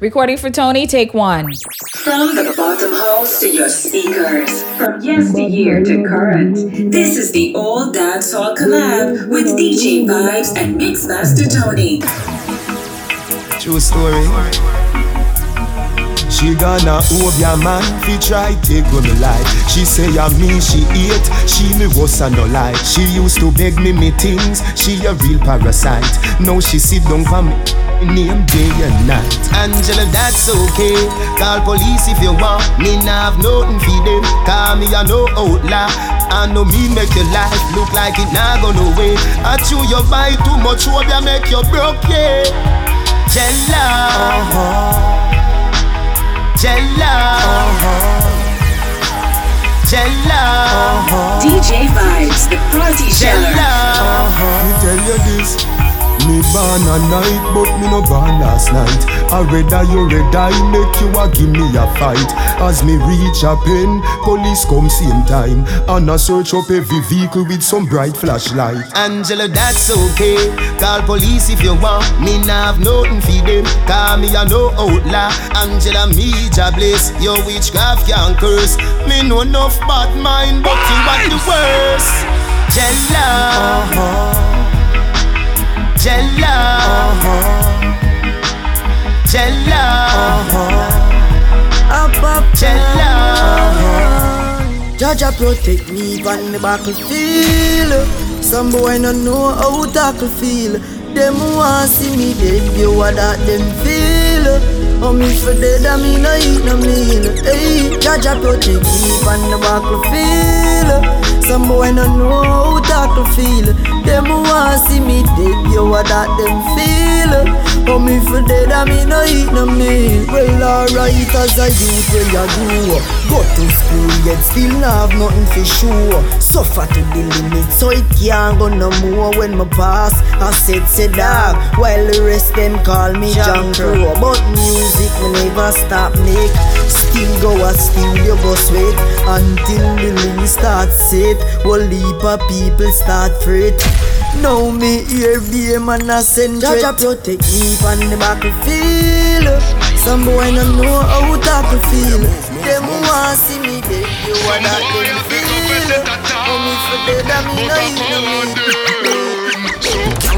Recording for Tony, take one. From the bottom house to your speakers, from yesteryear to current, this is the Old Dancehall Collab with DJ Vibes and Mixmaster Tony. True story. She gonna hold your man fi try take away me life. She say I me she hate, she me was a no lie. She used to beg me me things, she a real parasite. Now she sit down for me name day and night. Angela, that's okay. Call police if you want. Me nah have nothing for them. Call me a no outlaw. I know me make your life look like it nah go no way. I chew your buy too much, hope ya make you broke, yeah. Jella, uh-huh. Jella. Jella, uh-huh. DJ Vibes, the party sheller. Uh-huh. Me tell you this. Me born a night, but me no born last night. I rather you red eye make you a give me a fight. As me reach a pen, police come same time. And I search up every vehicle with some bright flashlight. Angela, that's okay. Call police if you want. Me nah have nothing for them. Call me a no outlaw. Angela, me jobless. Your witchcraft can curse. Me know enough bad mind, but you want the worst. Jella. Uh-huh. Jella, uh-huh. Jella, uh-huh. Up, up, Jella. uh-huh. Jaja protect me from the battlefield. Some boy no know how tackle feel. Them want see me dead, you what that them feel. Oh me for dead, I mean I eat no meal. Hey, Jaja protect me from the battlefield. Some boy no know how tackle feel. Them want see me dead, you what that them feel. Oh me for dead, I mean no eat no meal. Well alright as I do, where you do. Go to school yet still not have nothing for sure. Suffer to the limit, so it can't go no more. When my pass, I said say dog. While the rest them call me John Crow. But music me never stop make. Still go a studio go sweat until the link starts set. Whole heap of people start fret. Now me hear them and I send Jaja protect me from the battlefield. Some boy no know how tackle feel. Them want to see me dead, you want that them feel. Oh me for dead, I mean I eat no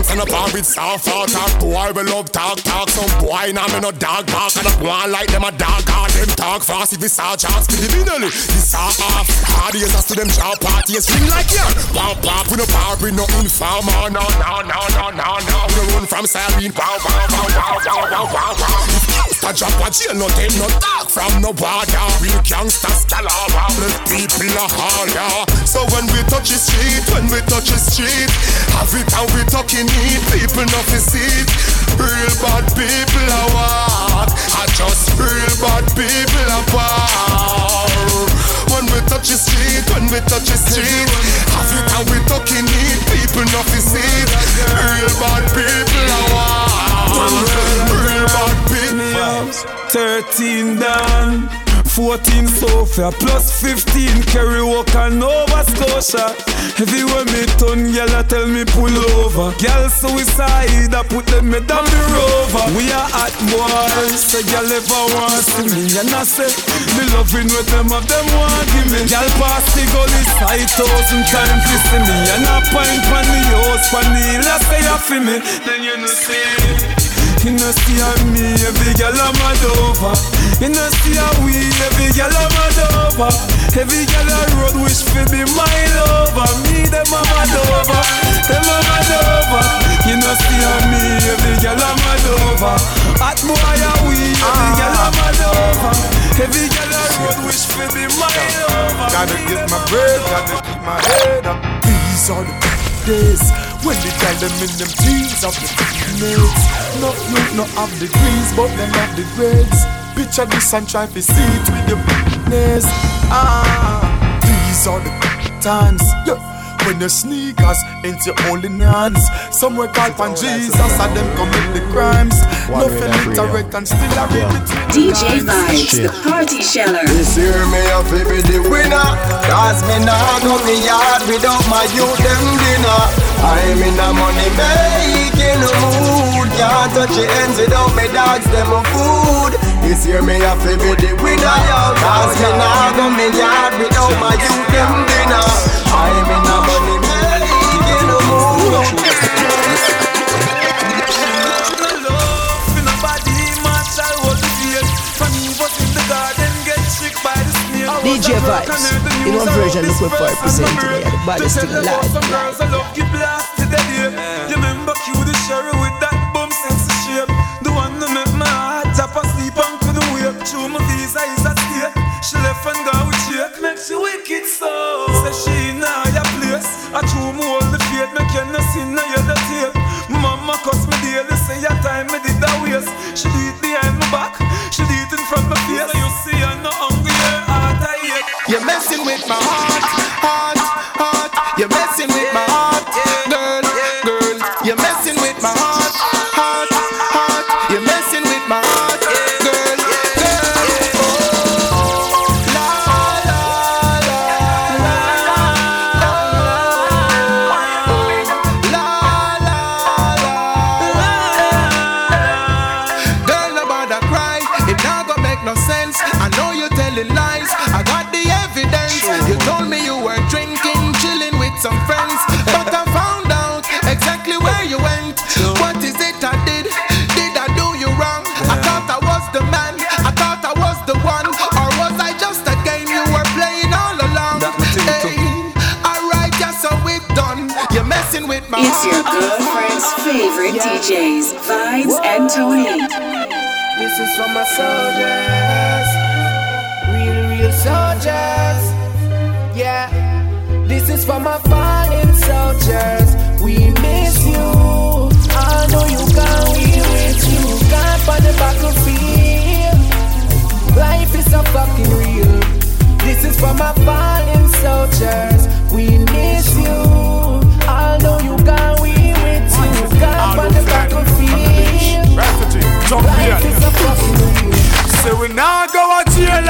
Gangsta no par with soft talk Boy we love talk talk. Some boy now me no dog bark. And I go like them a dog All them talk fast if we saw chance Give the middle off years as to them job parties Ring like yeah. Pop pop we no par with no informer oh, No no no no no no. We no run from siren Wow wow wow wow wow wow wow wow. Gangsta drop a jail no them no talk from no border Real gangsta scalaba The people a harder So when we touch the street When we touch the street Have it and we talking need People not to see it Real bad people a walk. I just real bad people a war When we touch the street When we touch the street. And we talking need People not to see it Real bad people a war Real bad people. 13 down 14 Sophia plus 15 Kerry Walker Nova Scotia. Everywhere me turn I tell me pull over. Girl suicide I put them on the rover We are hot boys So girl ever want see me. And I say Me loving with them of them want give me. Girl pass the gully side thousand times see me. And I pint pan the house pan the I say you feel me. Then you know see you know see how me, every girl I'm mad over. You know see how we, every girl I'm mad over. Every girl I road wish for be my lover. Me, them I'm mad over, them I'm mad over. You know see how me, every girl I'm mad over. Hot boy how we, every ah. girl I'm mad over. Every girl I road wish for be my lover. Gotta get my bread, gotta keep my head up. These are the days when they tell them in them teens of the mates. No, no, no have degrees, but them have the grades. Picture this and try to see it with your ness. Ah, these are the times. Yeah. When your sneakers into holy hands. Some work out on Jesus, and them commit the crimes. Nothing literate and still a read between DJ Vibes, the party sheller. This year me a fi be the winner. Cause me nah go me yard without my youth them dinner. I'm in a money making mood. Can't touch the ends without me dogs them a food. This year me a fi be the winner. Cause me nah go me yard without my youth them dinner. I'm in a money making mood DJ Vibes, in one version, look what 4% today, the baddest thing alive. Remember the sherry with that my heart, heart, heart. You're messing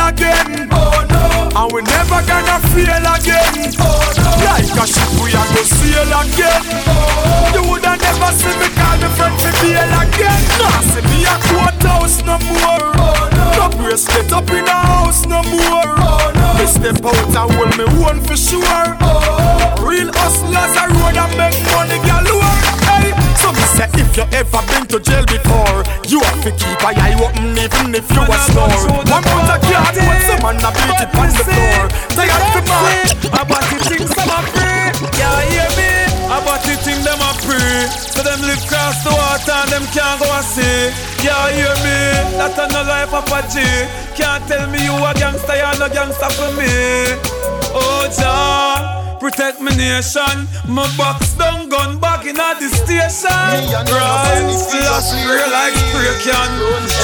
again. Oh no. And we never gonna feel again. Oh no. Like a ship we are go sail again. Oh. You woulda never see me call me friend to bail again. Nah, see me a courthouse no more. Oh no. No bracelet up in the house no more. Oh no. Me step out and hold me one for sure. Oh. Real hustlers a road and make money galore. Hey, say if you ever been to jail before, you have to keep a eye open even if you a snore. One month a cat when some man a beat it on the floor. Tired to man. About the things them a pray, yeah hear me. About the things them a pray, so them live cross the water and them can't go and see. Yeah hear me. That a no life of a G. Can't tell me you a gangster, you no gangster for me. Oh Jah. Protect my nation, my box down gun back in at the station. Rise, flash real like can.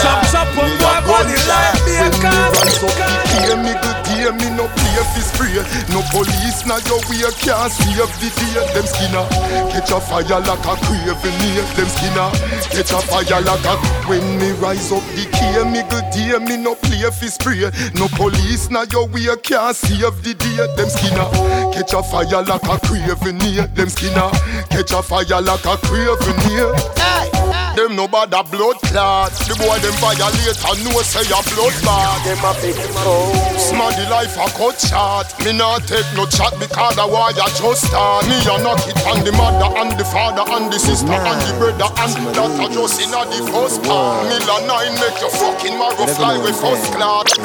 Chop chop on boy body like bacon. Hear me good hear me no play fi spray No police na your way can't save the day Them skinner catch a fire like a craving near Them skinner catch a fire like a When me rise up the key me good hear me no play fi spray. No police na your way can't save the day Them skinner catch a fire like a craving near Them skinner catch a fire like a craving near. Them no bad a blood clot. The boy them violate and know say a blood bad. Them a big fool. Smart the life a cut short Me not take no chat because the ya just start Me a knock it on the mother and the father and the sister and the brother and that a just in a the first part Mill a nine make your fucking marrow fly with first class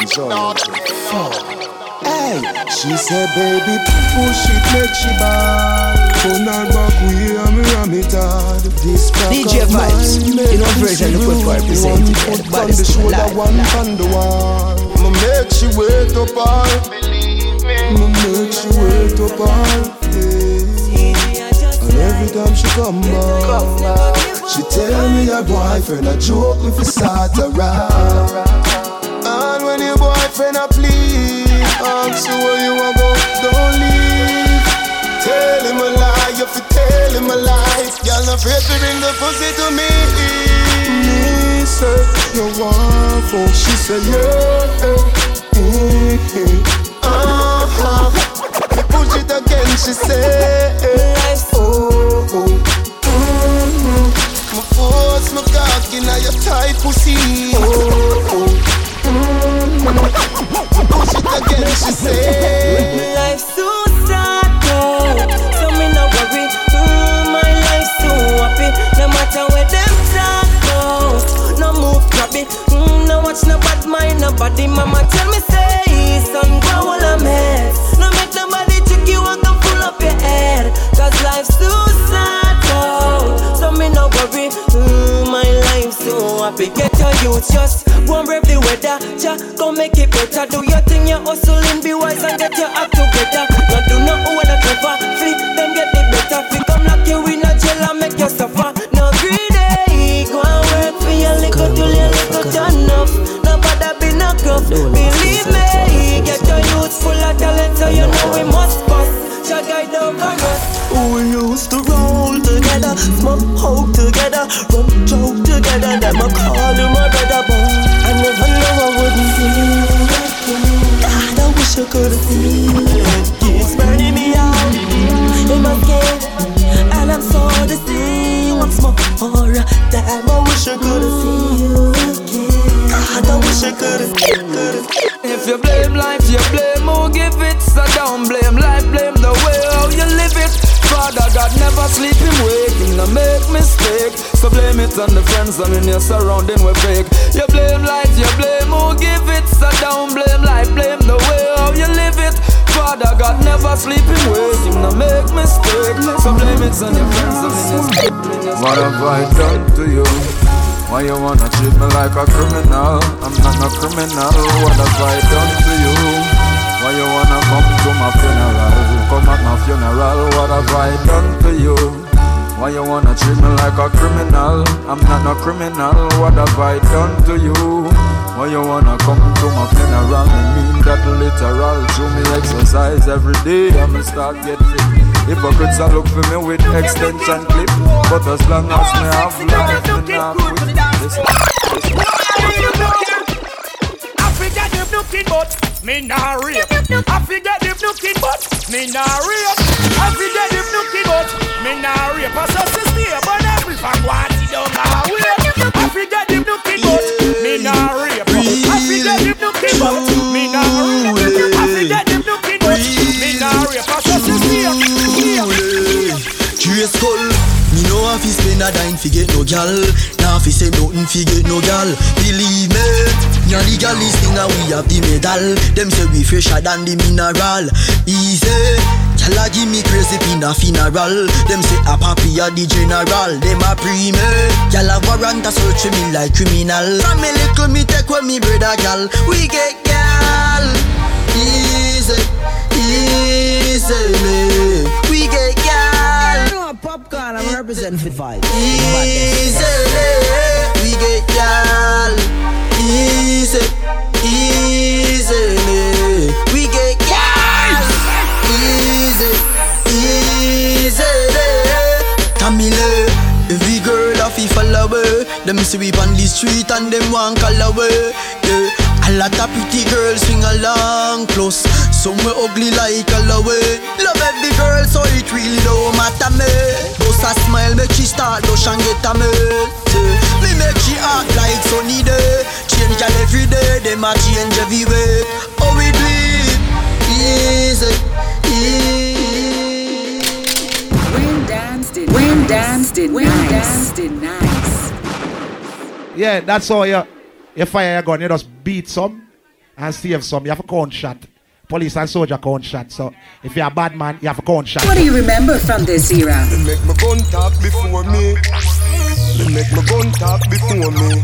Hey, she said, baby, push it, make she bad. Turn her back, we are me, I'm it hard. This crack DJ of Vibes, mine make in one me version, see look what you. we're presenting One foot on the shoulder, one on the wall. I'ma make she wait up all. I'ma make she wait up all. Every time she come back, she tell me her boyfriend a joke if he start around. And when your boyfriend a please, ask you where you a go, don't leave. Tell him a lie, you fi tell him life. Girl, not afraid to bring the pussy to me. Me say you want for, she say yeah. Mm-hmm. Uh-huh. Push it again, she say. Oh, oh. Mm-hmm. My force, my cock in your tight pussy. Oh, oh. Mm-hmm. Push it again, she say. Life's so sad now, so me no worry. Mm, my life's so happy, no matter where them talk now. No move, grab it. Mm, no watch no bad mind, nobody. Mama tell me say, son, go all I'm head. Cause life's too sad now, so me no worry. Mm, my life's so happy. Get your youth just and brave the weather. Ja, go make it better. Do your thing, you're hustling, be wise and get your act together. It on the friends I mean your surrounding we fake. You blame life, you blame who give it. So don't blame life, blame the way how you live it. Father God never sleeping wake, him no make mistake. So blame it on your friends I mean your What have I done to you? Why you wanna treat me like a criminal? I'm not a criminal. What have I done to you? Why you wanna come to my funeral? Come at my funeral. What have I done to you? Why you wanna treat me like a criminal? I'm not a criminal. What have I done to you? Why you wanna come to my funeral? Me mean that literal. Through me exercise every day. I'ma start get fit. Hypocrites a look for me with extension clip But as long as me have life, me not quit I forget the looking but me nah rape. I forget the looking but me nah rape. I forget the looking but me nah rape. I saw sister but every fan want it down my way. I forget the looking but me nah rape. I forget the looking but me nah rape. I forget the looking but me nah rape. I saw sister. Trace skull Me know if you spend a dime fi get no gal Now fi say nothing fi get no gal Believe me Nya the gal is thing and we have the medal Them say we fresher than the mineral Easy Gal a give me crazy pin a funeral. Them say a papi a the general. Them a pre me Gal a warrant a search me like criminal. From me little me take when me brother gal We get gal. Easy Easily We get gal. Popcorn, I'm representing for five. Easily We get gal. Easy Easily Camille. Every girl a fi follow her. Them we on the street and them want call away yeah. A lot of pretty girls swing along close. Some ugly like a way Love every girl so it really don't matter me. Just a smile make she start blush and get a melt yeah. Me make she act like sunny day. Change girl every day, them a change every way Oh we do it? Easy, easy when danced it, when nice. Yeah, that's all you you fire your gun, you just beat some and save some. You have a count shot. Police and soldier count shot. So if you're a bad man, you have a count shot. What do you remember from this era? Me make my gun talk before me. Me make my gun talk before me.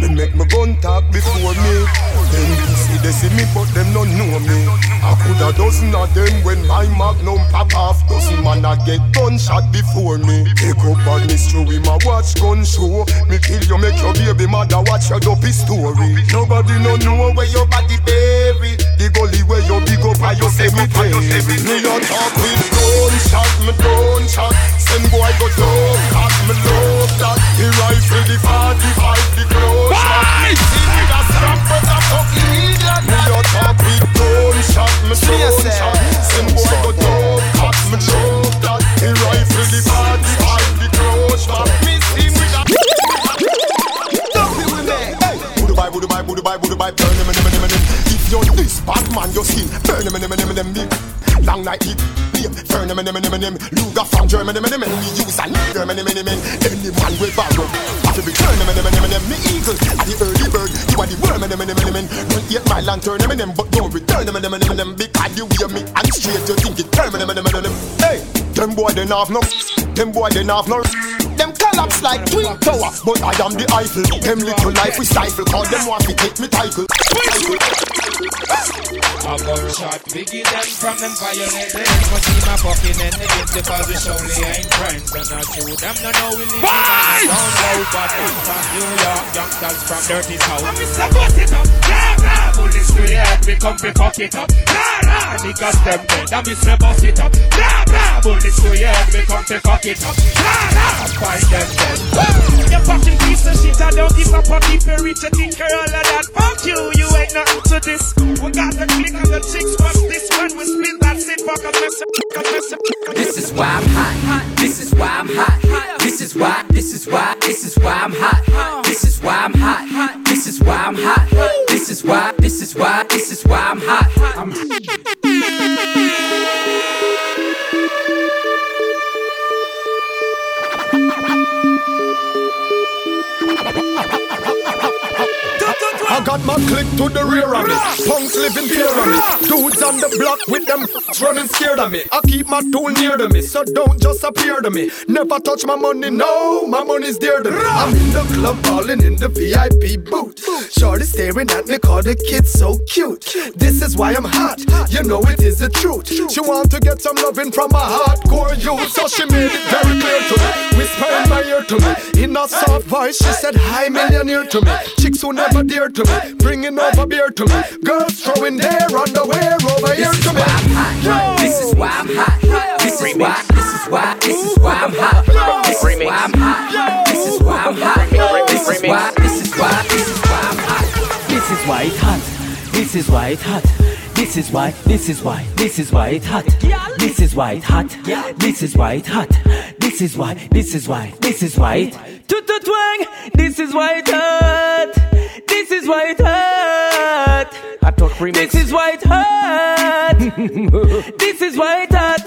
Me make my gun talk before me. They see me, but them don't know me. I could a dozen of them when my magnum pop off. Dozen man a get gunshot before me. Take up me through him a watch gun show. Me kill you, make your baby mother watch your dopey story. Nobody no know where your body bury. The the gully where you big up and you say me not talk with gunshot, me don't shot. Send boy go dope, cut me love that. He rifle the 45, the close shot. Me see me that strap, but a fucking idiot. Me not talk with gunshot, me don't shot. Send boy go dope, cut me love that. He rifle the 45, the close shot. Me see me that. Budubai, Budubai, Budubai, Budubai, burn him, him, him, him. You're this bad man, your skin, burn him, him, him, him, him. Long night heat, name, burn him, him, him, him, him. Luger from Germany, him, him, him. We use and Germany, him, him, him. Any man with borrow, to be turn him, him, him, him, him. Me eagle, at the early bird, you are the worm, him, him, him, him, him. Eight mile and turn him, him, him, but don't return him, him, him, him, him. Because you hear me and straight, you think it turn him, him, him, him, him. Hey, them boy they have no, them boy they have no. Them collapse like twin tower, but I am the Eiffel. Them little life we stifle, cause them want to take me title. A gunshot biggie them from them violent days But see my fucking enemies because we surely ain't friends. And I show them no know we live in a down low But I'm from New York, youngsters from dirty south. I'm Mr. Bust it up, yeah, Bullets to the head, we come to fuck it up. Yeah, yeah, niggas them dead, I'm Mr. Bust it up. Yeah, yeah, bullets the head, we come to fuck it up. Yeah, yeah, find them dead. You fucking piece of shit, I don't give a fuck if you reach a tinker all of that. Fuck you, you ain't nothing to this. We got the click and the chicks What's this one? We spin This is why I'm hot. This is why I'm hot. This is why. This is why. This is why I'm hot. This is why I'm hot. This is why I'm hot. This is why. This is why. This is why I'm hot. I'm got my click to the rear of me. Punks living fear of me. Dudes on the block with them running scared of me. I keep my tool near to me, so don't just appear to me. Never touch my money, no, my money's dear to me. I'm in the club balling in the VIP booth. Shorty staring at me, call the kid so cute. This is why I'm hot, you know it is the truth. She want to get some loving from a hardcore youth, so she made it very clear to me. Whisper in my ear to me, in a soft voice, she said, Hi, millionaire to me. Chicks who never dear to me, bringing over beer to me. Girls throwing their underwear over here to me. This is why I'm hot. This is why. This is why. This free. This is why I'm hot. This is why I'm hot. This is why I'm hot. This is why. This is why. This is why I'm hot. This is why it's hot. This is why it's hot. This is why, this is why, this is why it's hot. This is why it's hot. This is why it's hot. This is why, this is why, this is why it. Toot toot twang. This is why it's hot. This is why it's hot. I talk remix. This is why it's hot. this is why it's hot.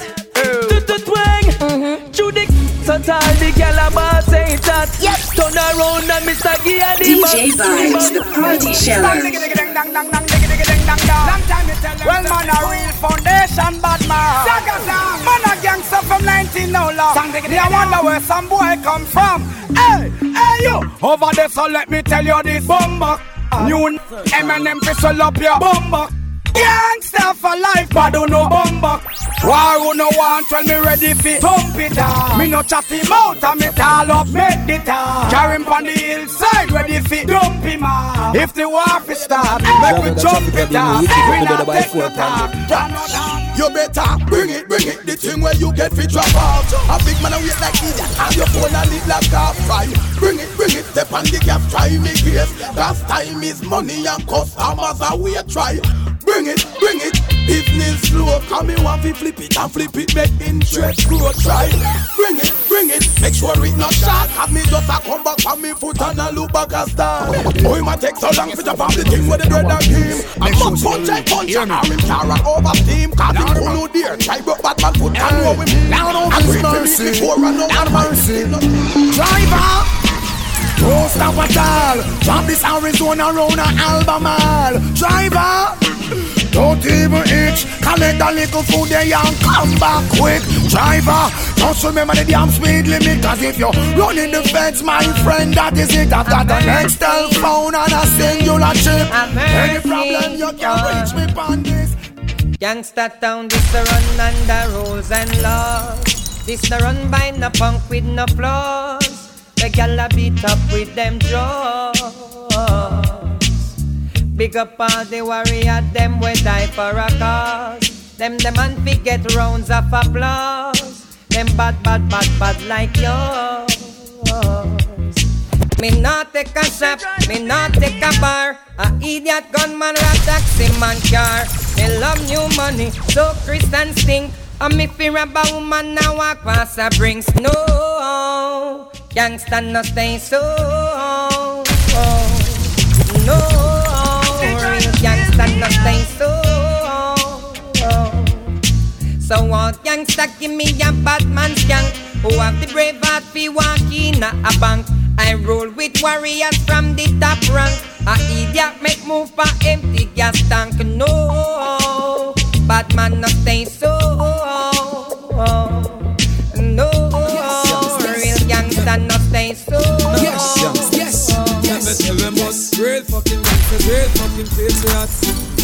Toot toot twang. Mm-hmm. The so tall the calabar say it's hot. Turn around and Mr. Gia the DJ Vibes, the party sheller. Well, man, a real foundation, bad man. Man, a gangster from 19 no long. Me, I wonder where some boy come from. Hey, hey, you. Over there, so let me tell you this. Bumba. New Eminem pistol up your bumba. Gangsta for life, but don't know bumba. Why who no want when me ready fi thump it up? Me no chat him out and me tall up make the talk. Carry him on the hillside ready fi dump him up. If the war fi start, make we jump it up. We not take no talk. You better bring it, bring it. The thing where you get fit drop off. A big man a wait like idiot. And your phone a lit like half five. Bring it, bring it. Step on the gas, try me case. Gas time is money and customers are we try. Bring it, bring it. Business slow, come me want to flip it and flip it, make interest grow. Try. Bring it, bring it. Make sure it not short. Have me just a come back from me foot and a look back a star. Oh, it might take so long for the thing with the dread and him. I'm not punch and punch and arm him carry over steam. Cause who know dear. Try broke Batman foot and know him. Down on his mercy. Before I know mercy. Driver. Don't stop at all. Drop this Arizona round a Albemarle. Driver. Don't even itch. Collect a little food there and come back quick. Driver, just remember the damn speed limit. Cause if you're running the fence, my friend, that is it. I've got an Excel phone and a Cingular chip. Any problem, you can reach me on this. Gangsta town, this the run under rules and laws. This the run by no punk with no flaws. The gal a beat up with them jaws. Big up all the warriors, them we die for a cause. Them the man fi get rounds of applause. Them bad, bad, bad, bad like yours. Me not take a shop, me not take a bar. A idiot gunman or a taxi man car. Me love new money, so Christian stink. And me fear about woman now walk past a brings no. Gangsta no stay so. No, real gangsta no stay so. So all gangsta give me a bad man skank Who have the brave heart fi walk in a bank I roll with warriors from the top rank. A idiot make move for empty gas tank No, bad man no stay so. No, real gangsta no stay so. Yes, yes, yes. Never tell them us real fucking gangsters, real fucking patriots.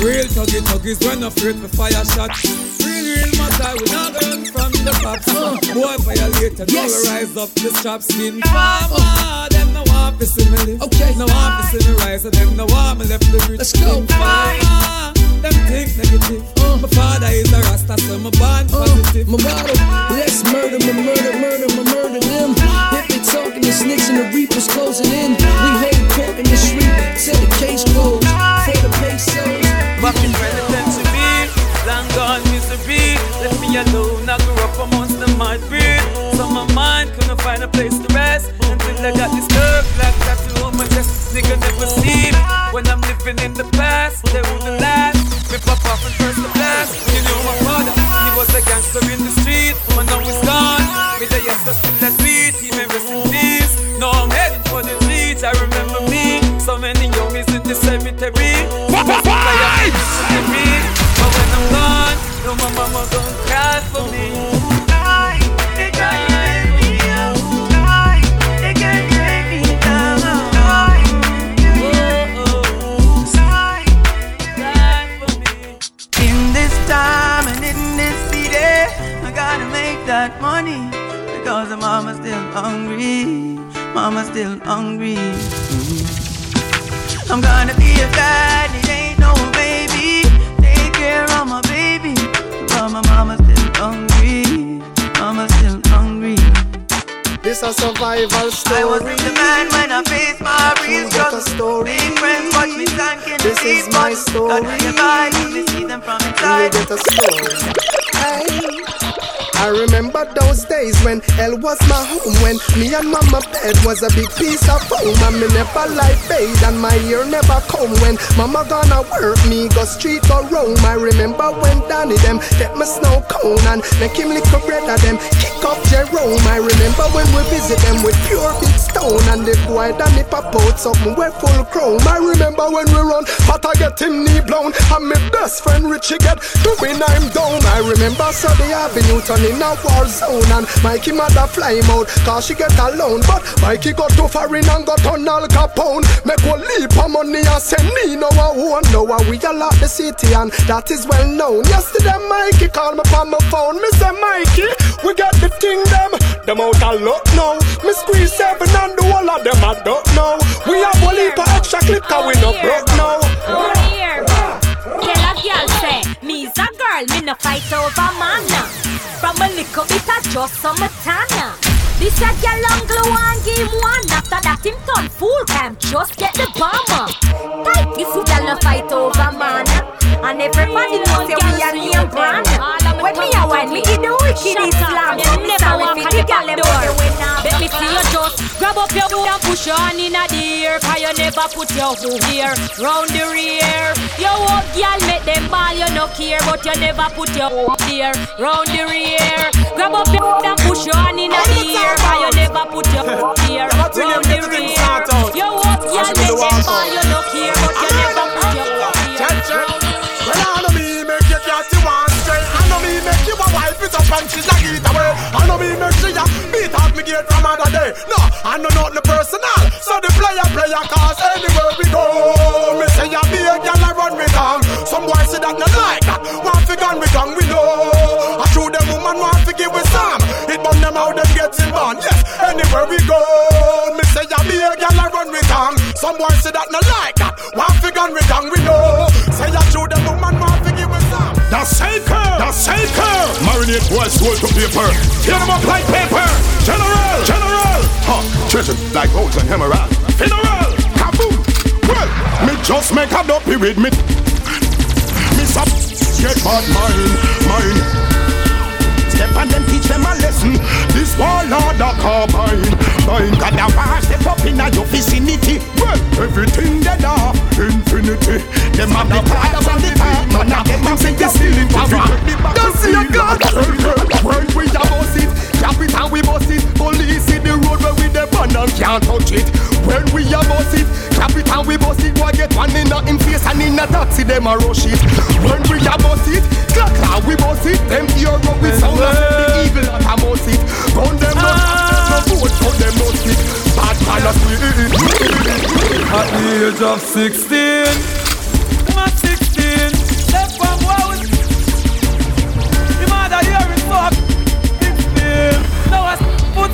Real tuggy tuggies, when afraid for fire shots. Real, real matter, we not run from the cops. Uh-huh. Boy violator, now Yes. we rise up the strap skin. Farmer, uh-huh. them no want to see me live. Okay, no want to see me rise, so them no want me left the rich. Let's go. Farmer, them think negative. Uh. My father is a rasta, so my born uh. positive. My motto, let's murder, my murder, murder, my murder them. If they talking, the snitch and the reapers closing in. We hold court in the street till the case closed. For the pesos. Back in penitentiary, long gone misery. Left me alone, I grew up amongst the mad breed. So my mind couldn't find a place to rest until I got this nerve black tattoo on my chest. Nigga never see me when I'm living in the past. They wouldn't last. Me pop off and first blast. You know my father, he was a gangster in the street, but now he's gone. Me the yes, God, when you buy, see them from You inside. get a story. Hey. I remember those days when hell was my home When me and mama bed was a big piece of foam And me never like bathe and my ear never come When mama gonna work me go street go roam. I remember when Danny them get me snow cone And make him lick a bread of them kick up Jerome. I remember when we visit them with pure big stone And the boy Danny pop out something we're full chrome. I remember when we run but I get him knee blown And my best friend Richie get doing I'm down. I remember Sunday Avenue turning a war zone And Mikey mother fly him out cause she get alone. But Mikey got too foreign and got on Al Capone. Make one leap of money and send me no one Now we a lot the city and that is well known. Yesterday Mikey called me on my phone. Me say Mikey, we got the thing them. Them out a lot now. Me squeeze seven and the whole of them I don't know. We have one leap of extra clip cause we no broke now girl say, me's a girl, me no fight over man. From a little bit of just some tana. This a girl on glow and game one. After that him turn fool, can just get the bomber. Type this girl no fight over man. And everybody knows say we a name brand. When me a wine, me in the wicked Islam. So me sorry for the girl them know the winner. Let me see you just grab up your boot and push your hand in a air. Cause you never put your foot here round the rear. You up, girl, make them ball, you no care. But you never put your foot here round the rear. Grab up your boot and push your hand in a air. Cause you never put your foot here round the rear. You up, girl, make them ball, you out from other day. No, I know nothing personal. So the player player cause anywhere we go. Me say ya be a girl I run me um. down. Some boys say that not like that. Want fi gun me gun um, we know. I show them woman want to give with some. It burn them out them getting born. Yes, anywhere we go. Me say ya be a girl I run me um. down. Some boys say that not like that. Want fi gun me gun we know. That's Selker, that's Selker. Marinate boys sold to paper. Tear them up like paper. General, general. Huh, Treasure like holes and hemorrhage. Funeral, kaboom. Well, me just make a dopey with me. Me stop, get bad mind, mind. Step and them teach them a lesson. This warlord a carbine. Mine got a war step up in a your vicinity. Well, everything dead off infinity. Them have the cards on the top. Man, a them have the ceiling. Don't see a god. When we a boss it, capital we boss it. Police in the road where we the pan and can't touch it. When we a boss it, capital we boss it. Boy get one in a in face and in a taxi them a rush it. When we a boss it, clack clack we boss it. Them hero with sound of the evil at a boss it. Gun them not no vote for them not it. Bad man a At the age of 16, I'm at 16. Left from house. The mother is fuck. 16. Now I put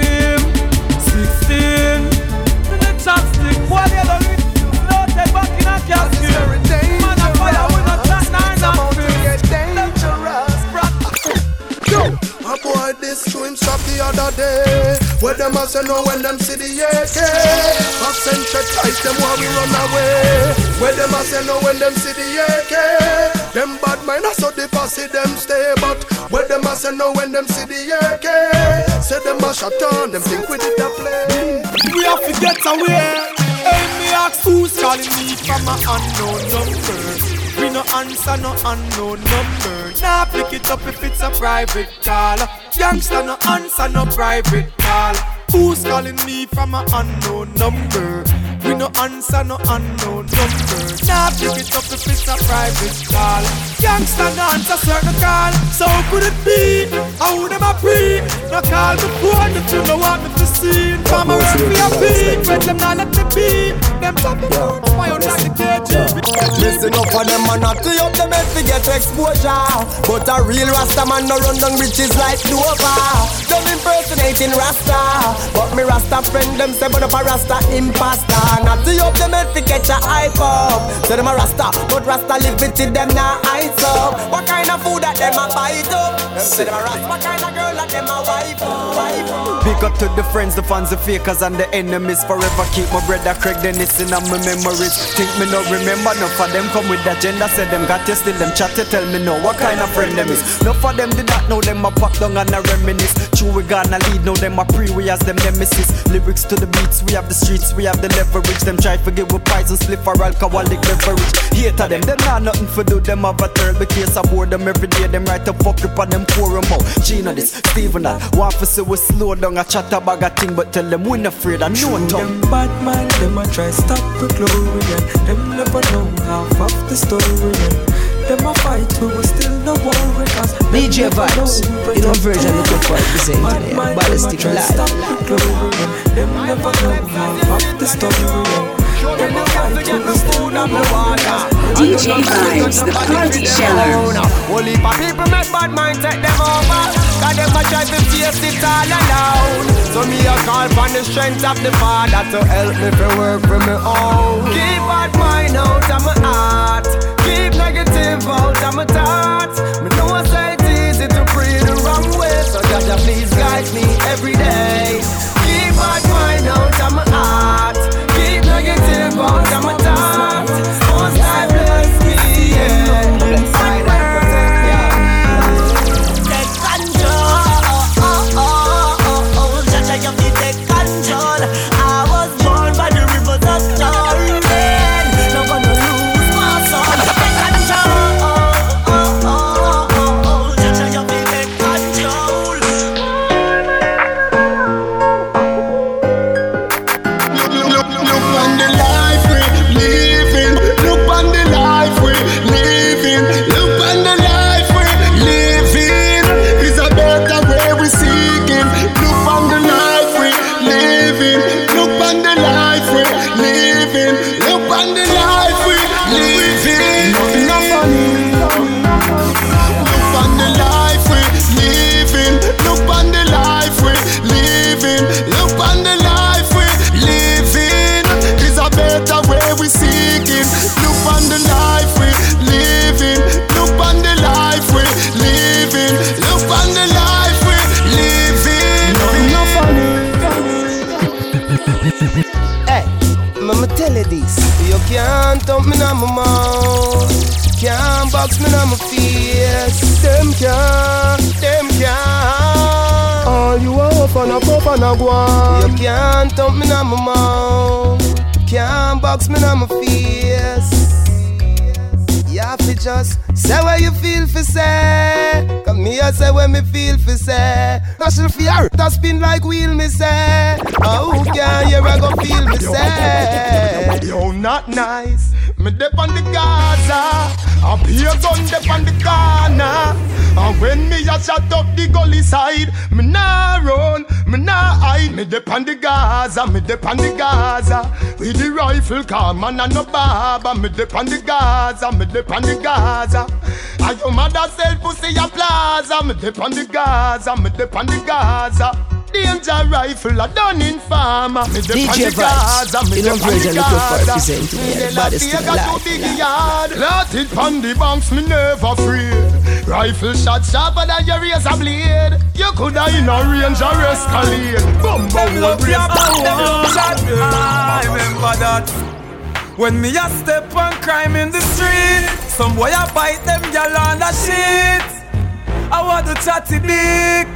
him. 16. To the chopstick. While the other loaded back in a casket. Man a fire with a chat nine A boy this to him shop the other day. Where them a say no when them see the AK. Check tight them while we run away. Where them a say no when them see the AK. Them bad mind so the posse them stay. But where them a say no when them see the AK. Say them a shut on them think we did a play. We have to get away. Hey, me ask who's calling me from a unknown number. We no answer no unknown number. Nah, pick it up if it's a private call. Youngster no answer no private call. Who's calling me from a unknown number? We no answer no unknown number. Nah, pick it up if it's a private call. Youngster no answer certain call. So how could it be? How them a pre? No call me phone if you know what me to see. From a work me a beat, when them not let me be. Them the phone, why you like the KGB? Listen up for them man not to up them head to get exposure. But a real Rasta man no run down riches like Dover. Them impersonating Rasta. But me Rasta friend them say but up a Rasta imposter. Not to up them head to catch a hype up. Say them a Rasta but Rasta live it them not ice up. What kind of food that them a bite up? Them them Rasta what kind of girl that them a wife up? Up. Big up to the friends, the fans, the fakers, and the enemies. Forever keep my brother Craig Dennis in my memories. Think me no remember, no for them come with the agenda. Said them got you still them chat to tell me no what kind of friend them is. No for them did not know them a pop down and a reminisce. True we gonna lead, now them a pre we as them nemesis. Lyrics to the beats, we have the streets, we have the leverage. Them try forget with poison, split for alcoholic beverage. Hater them, them not nothing for do. Them have a third the case. I board them every day. Them right to fuck up on them forum out. Gina this, Steven that. Want for say we slow down, a chat about a thing, but tell them we not afraid of no tongue. Them bad man, them a try stop the glory and them never know half of the story them a fight we will still no worry DJ Vibes, you know version of the for represent Bad today. man, them a Ballistic live. stop the glory and them never know half of the story and them a fight we will still no worry cause DJ Vibes, the party sheller. Whole heap people make bad mind take them over. Cause them a try to face it all alone. So me a call for the strength of the Father To help me to work for me own. Keep bad mind out of my heart. Keep negative out of my thoughts. Me know I say it's easy to pray the wrong way So Jaja please guide me every day. Keep bad mind out of my heart speaking. Look on the life we living. Look on the life we living. Look on the life we living. No, no funny. hey, mama tell you this. You can't dump me on my mouth. Can't box me on my face. Them can't, them can't. All you are up and up, up and a go. You can't dump me on my mouth. Can't box me on my face. You have to just say what you feel for say. Come me I say what me feel for say. National fear that spin like wheel me say. Oh, can you ever go feel me say? Yo, not nice. Me dip on the Gaza. I be a gun dip on the corner. And when me a shot up the gully side, me nah run, me nah hide. Me dip on the Gaza, me dip on the Gaza. With the rifle, come man and no barber. Me dip on the Gaza, me dip on the Gaza. And your mother sell pussy a plaza. Me dip on the Gaza, me dip on the Gaza. Danger rifle a done in farmer. Me dip on DJ the Vibes, me you dip don't on praise the and look for Gaza. representing Me the dey baddest love thing the got alive. to big yard. Let it pon the banks, me never afraid. Rifle shot sharper than your razor blade. You coulda in a range or escalade. Boom, boom, love brace your power. them love that I remember that When me a step on crime in the street Some boy a bite them gal on the shit I want to chatty dick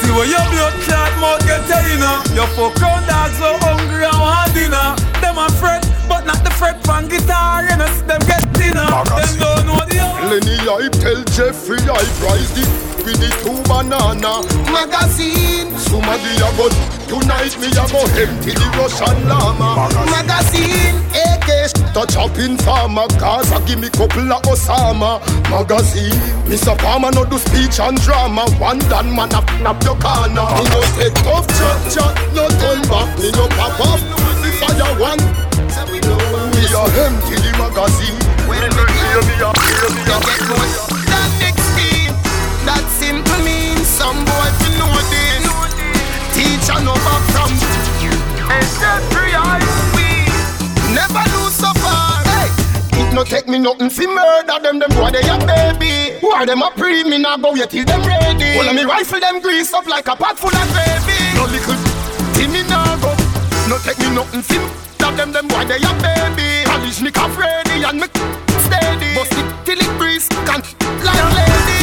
See where your blood clot mouth get you know Your fuck dogs so hungry and want dinner. Them a fret but not the fret pan guitar know see them get dinner Them don't know the Lenny, I tell Jeffrey I price the with the two banana magazine. Somebody a go tonight me a go empty the Russian llama magazine. AK touch up in farmer Gaza give me couple of Osama magazine. Mr. Palmer no do speech and drama. One done man up up your corner. Me no take tough chat chat, no turn back. Me no pop up the fire one. We are empty the magazine. When me hear me a hear me a get more. That next thing, that simple means some boy fi know this. Teacher no back from. And that three eyes we never lose so far. Hey. It no take me nothing fi murder them, them boy they a baby. Why them a pre me nah go yet till them ready. Well, me rifle them grease up like a pot full of gravy. No little Timmy nah go. No take me nothing fi them, them boy they a baby. Polish me cuff ready and me steady. Bust it till it grease, can't like lady.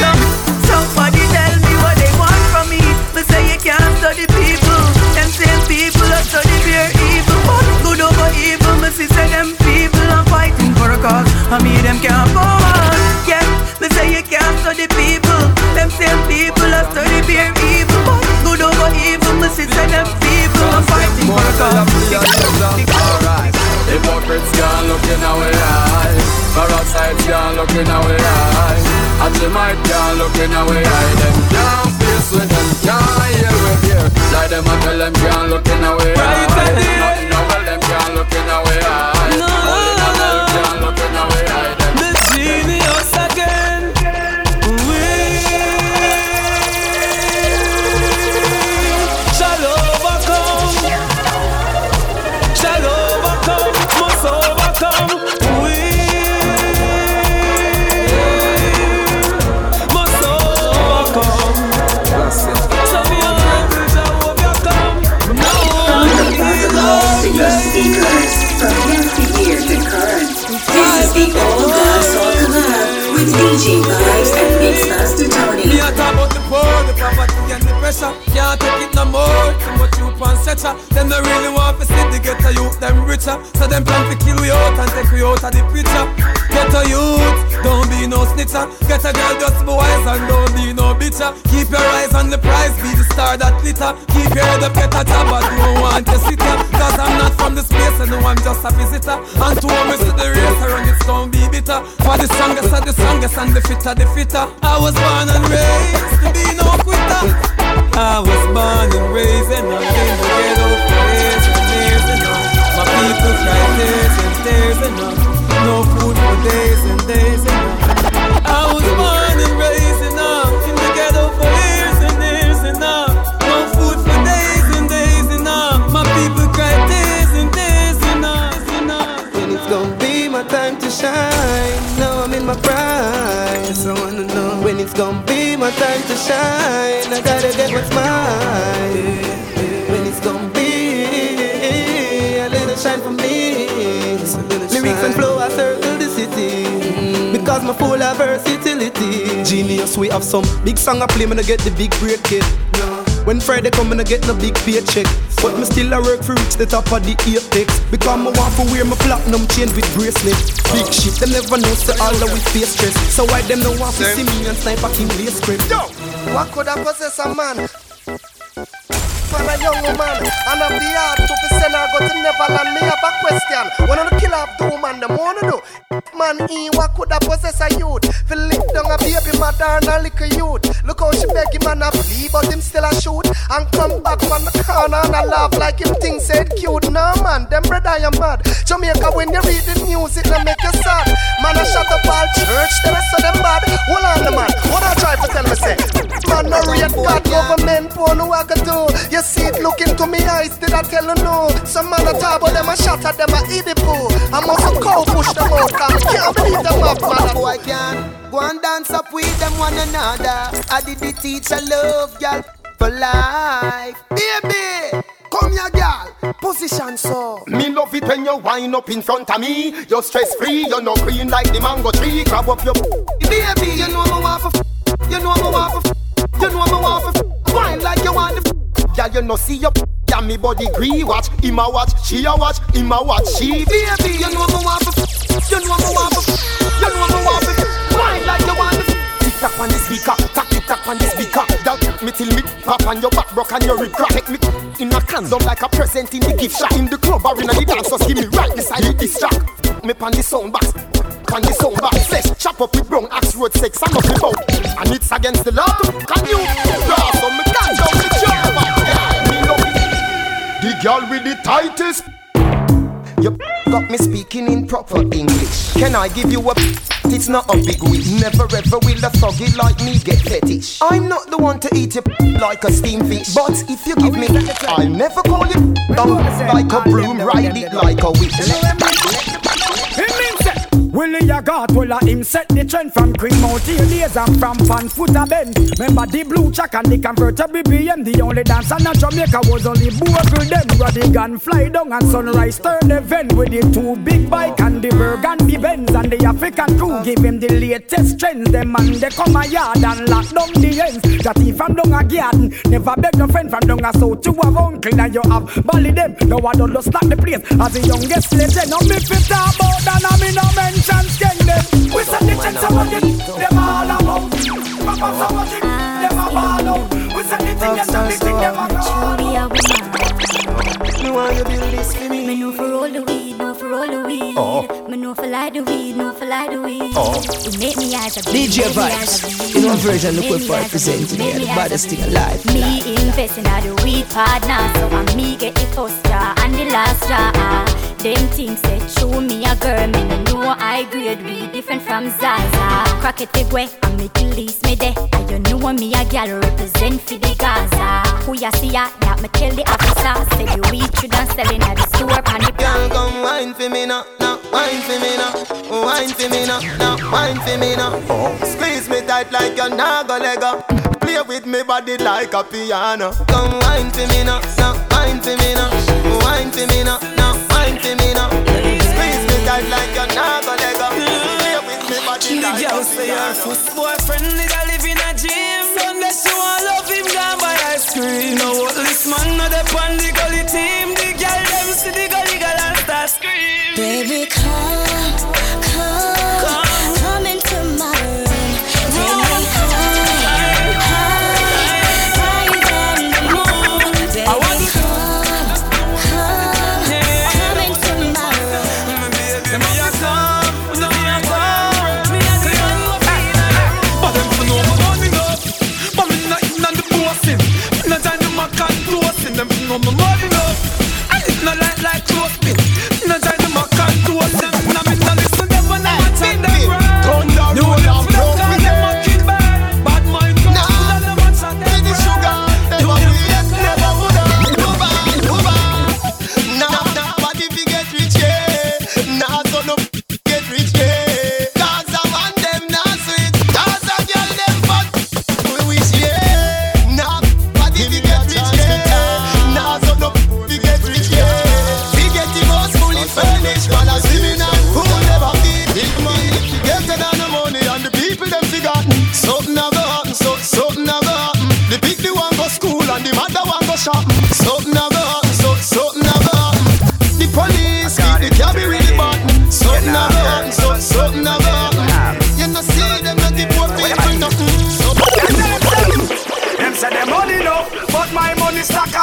Somebody tell me what they want from me. Me say you can't study people. Them same people that study their evil. But good over evil, me see say them people are fighting for a cause. I mean them can't go on. Yeah, me say you can't study people. Them same people that study their evil. But good over evil, me see say them people are fighting for a cause. Alright, hypocrites can't look in our eye. Parasites can't look in our eye. Ajimite can't look in our eye. Them can't face with them, can't hear with here. Like them and tell them can't look in our eye. Nothing no well, them can't look in our eye. Only the hell can't look in our eye. Them The genius again. No more. Too much youth on stretcher. Them no really want to ghetto youth them richer. So them plan to kill we out and take we out of the picture. Ghetto youth, don't be no snitcher. Get a girl just be wise and don't be no bitcher. Keep your eyes on the prize, be the star that glitter. Keep your head up, get a job, but don't want to sit here. Cause I'm not from this place and no, I'm just a visitor. And to me to the race, I run it's gonna be bitter. For the strongest of the strongest and the fitter the fitter. I was born and raised to be no quitter. I was born and raised and in the ghetto for and and now. My people cry tears and and now. No food for days and days and now. I was born and raised and now in the ghetto for years and years and now. No food for days and days and now. My people cry tears and tears and now. When it's gonna be my time to shine. Now I'm in my prime. So I wanna know when it's gonna be my time to shine. I gotta get what's mine. When it's gonna be, I lyrics and flow I circle the city. Because my full of versatility. Genius, we have some big song I play, me I get the big break kid. When Friday come and I get no big paycheck But me still I work for reach the top of the apex Because me want to wear my platinum chain with bracelet Big shit, them never know say all that we face stress So why them no want to see me and sniper king lace script Yo, what could I possess a man? For a young woman And I'm the heart to be send her go to Neverland Me have a question. One of the killer of two man them wanna do? Man E what could I possess a youth Fi lick down a baby mother and a little youth. Look how she beg him and a flee But him still a shoot. And come back from the corner and a laugh Like him thing said cute. No man, them brother you mad. Jamaica when you read the music they make you sad. Man I shut up all church The rest of them bad. Hold on the man What I try to tell me say Man no rate God government Poor no I can do. You see it looking to me eyes Did I tell you no Some man a talk but them a shot at them a eat the poo I must a cow push them out Cause I can't believe them up man Boy can go and dance up with them one another I did the teacher love girl for life Baby Come here, girl. Position so. Me love it when you wind up in front of me. You're stress free, you're not green like the mango tree. Grab up your Baby, you know me want for You know me want for You know me want for Wine like you want the Girl, you know see your yeah, me body gree watch, him a watch, she a watch, him a watch, she Baby, you know me want for You know me want for You know me want for Wine like you want the Tick tock on the speaker, tack tick tock on the speaker. That me till me pop on your back, broke and your rib crack. Take me in a condom like a present in the gift shop. In the club or in the dance, just give me right beside the disc track. Me pan the sound box, pan the sound box. Flesh chop up with brown axe road sex. I'm up about, and it's against the law. Can you draw so me can down the job? The girl with the tightest. You got me speaking in proper English. Can I give you a? It's not a big wish. Never ever will a thuggy like me get fetish. I'm not the one to eat you like a steamed fish. But if you give me, I'll never call you down like a broom, ride it like a witch. Willie a a him set the trend from out here days and from pan a bend. Remember the blue check and the convertible BM. The only dance in Jamaica was only Bogle then. The gun fly down and sunrise turn the vent with the two big bike and the burgundy Benz and the African crew give him the latest trends. Them man they come a yard and lock down the ends. That he from down a garden never beg no friend from down a south. You have uncle and you have Bally them. No one don't just lock the place as the youngest legend. Now me fit about and I me no mention chance gang them. We said the chance I want it, them all about. Papa so much it, them a ball out. We said the thing and the thing them a go. Me want you build this for me. Me know for roll the weed, know for roll the weed. Oh. Me know for light the weed, know for light the weed. Oh. It make me eyes a bleed, DJ make me eyes a Vibes. bleed. In one version, look what me for eyes a presenting bleed, here, make the me baddest thing alive. Me invest in the weed partner, so I me get the first jar and the last jar. Them things say show me a girl, me no know I grade we different from Zaza. Crack it big way, and me release me there. And you know me a gal represent for the Gaza. Who ya see ya? That me tell the officer. Say the weed should not selling at the store pan the Girl, come wine for me now, now wine for me now, wine for me now, now wine for me now. Squeeze me tight like you're not gonna let go. Play with me body like a piano. Come wine for me now, now wine for me now, wine for me now, now wine for me now. Squeeze me tight like you're not gonna let mm. go. Play with me body The like girl a say her first boyfriend is a live in a dream. Sunday she want love him gone by ice cream. No pressure. Something a go happen, so something a go happen. The police keep the cabby really bad. Something a go happen, so something a go happen. You see them the poor people. Them say them money no, but my money stack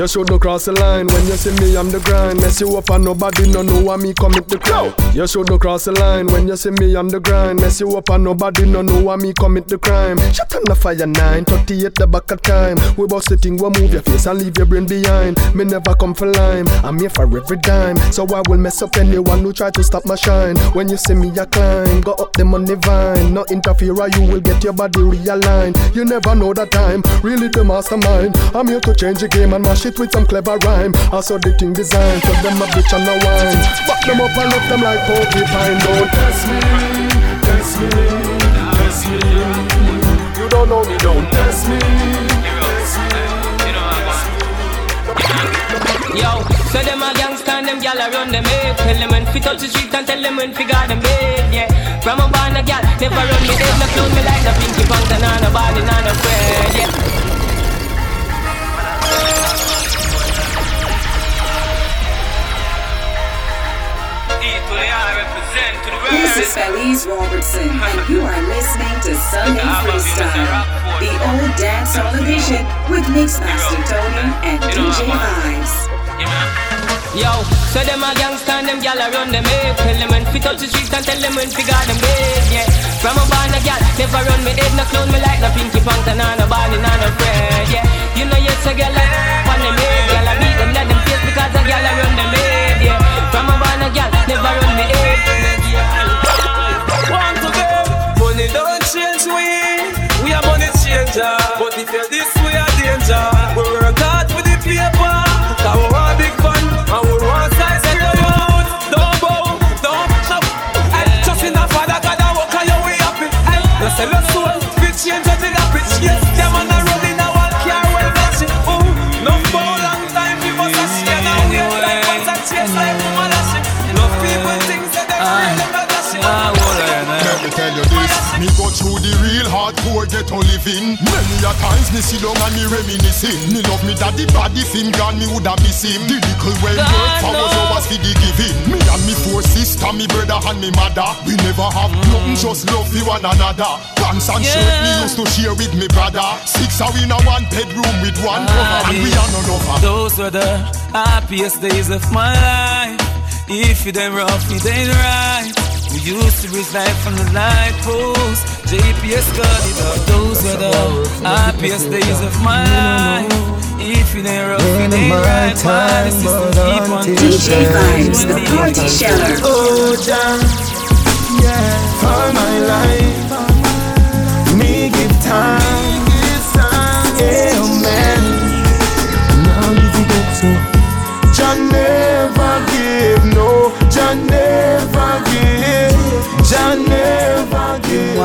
you should not cross the line when you see me on the grind. Mess you up and nobody no know why me commit the crime. You should not cross the line when you see me on the grind. Mess you up and nobody no know why me commit the crime. Shut on the fire nine, 38 the back of time. We bout the thing, we move your face and leave your brain behind. Me never come for lime, I'm here for every dime. So I will mess up anyone who try to stop my shine. When you see me, I climb, go up them on the vine. No interfere, you will get your body realigned. You never know the time, really the mastermind. I'm here to change the game and mash it with some clever rhyme. I saw the thing designed, tell them a bitch and a wine. Fuck them up and left them like porcupine. Don't test me, test me, test me. You don't know me, don't test me. Yo, so them a gangsta and them gyal a run them head Tell them when fi touch the street and tell them when fi guard them bed Yeah, from a born a gyal, never run me dead No clone me like the pinky pants and on a body, on a friend Yeah This is Feliz Robertson, and you are listening to Sunday Freestyle, the old dancehall edition with Mixmaster Tony and DJ Vibes. Yo, so them a gangsta and them gyal a run them head. Tell them when fi touch the street and tell them when fi got them bed Yeah, from a born a gyal, never run me head No clown me like no pinky pants and on a body, on a friend Yeah, you know yes a gyal a on them head Gyal a beat them, let them face because a gyal a run them head Gyal, never run me head Want to go? Money don't change we. We are money changer. But if you're this, we are danger. We work hard for the paper. Cause we want big fun. And we want size of your youth. Don't bow, don't stop. Hey, trust in the Father God and walk on your way happy. Hey, you sell your go through the real hardcore ghetto living. Many a times me sit down and me reminiscing. Me love me daddy body film gone, me woulda miss him. The little well work for was always for the giving. Me and me four sister, me brother and me mother. We never have nothing, just love for one another. Pants and shirt me used to share with me brother. Six are in a one bedroom with one cover, ah, and we are none over. Those were the happiest days of my life. If it ain't rough, it ain't right. We used to reach life on the light post. JPS got it up. Those were the happiest days of my life. If it ain't rough, it ain't right. The keep on DJ Vibes, the party sheller. Oh, Jah, yeah, for my life, me give time, yeah, man. Now it up, so Jah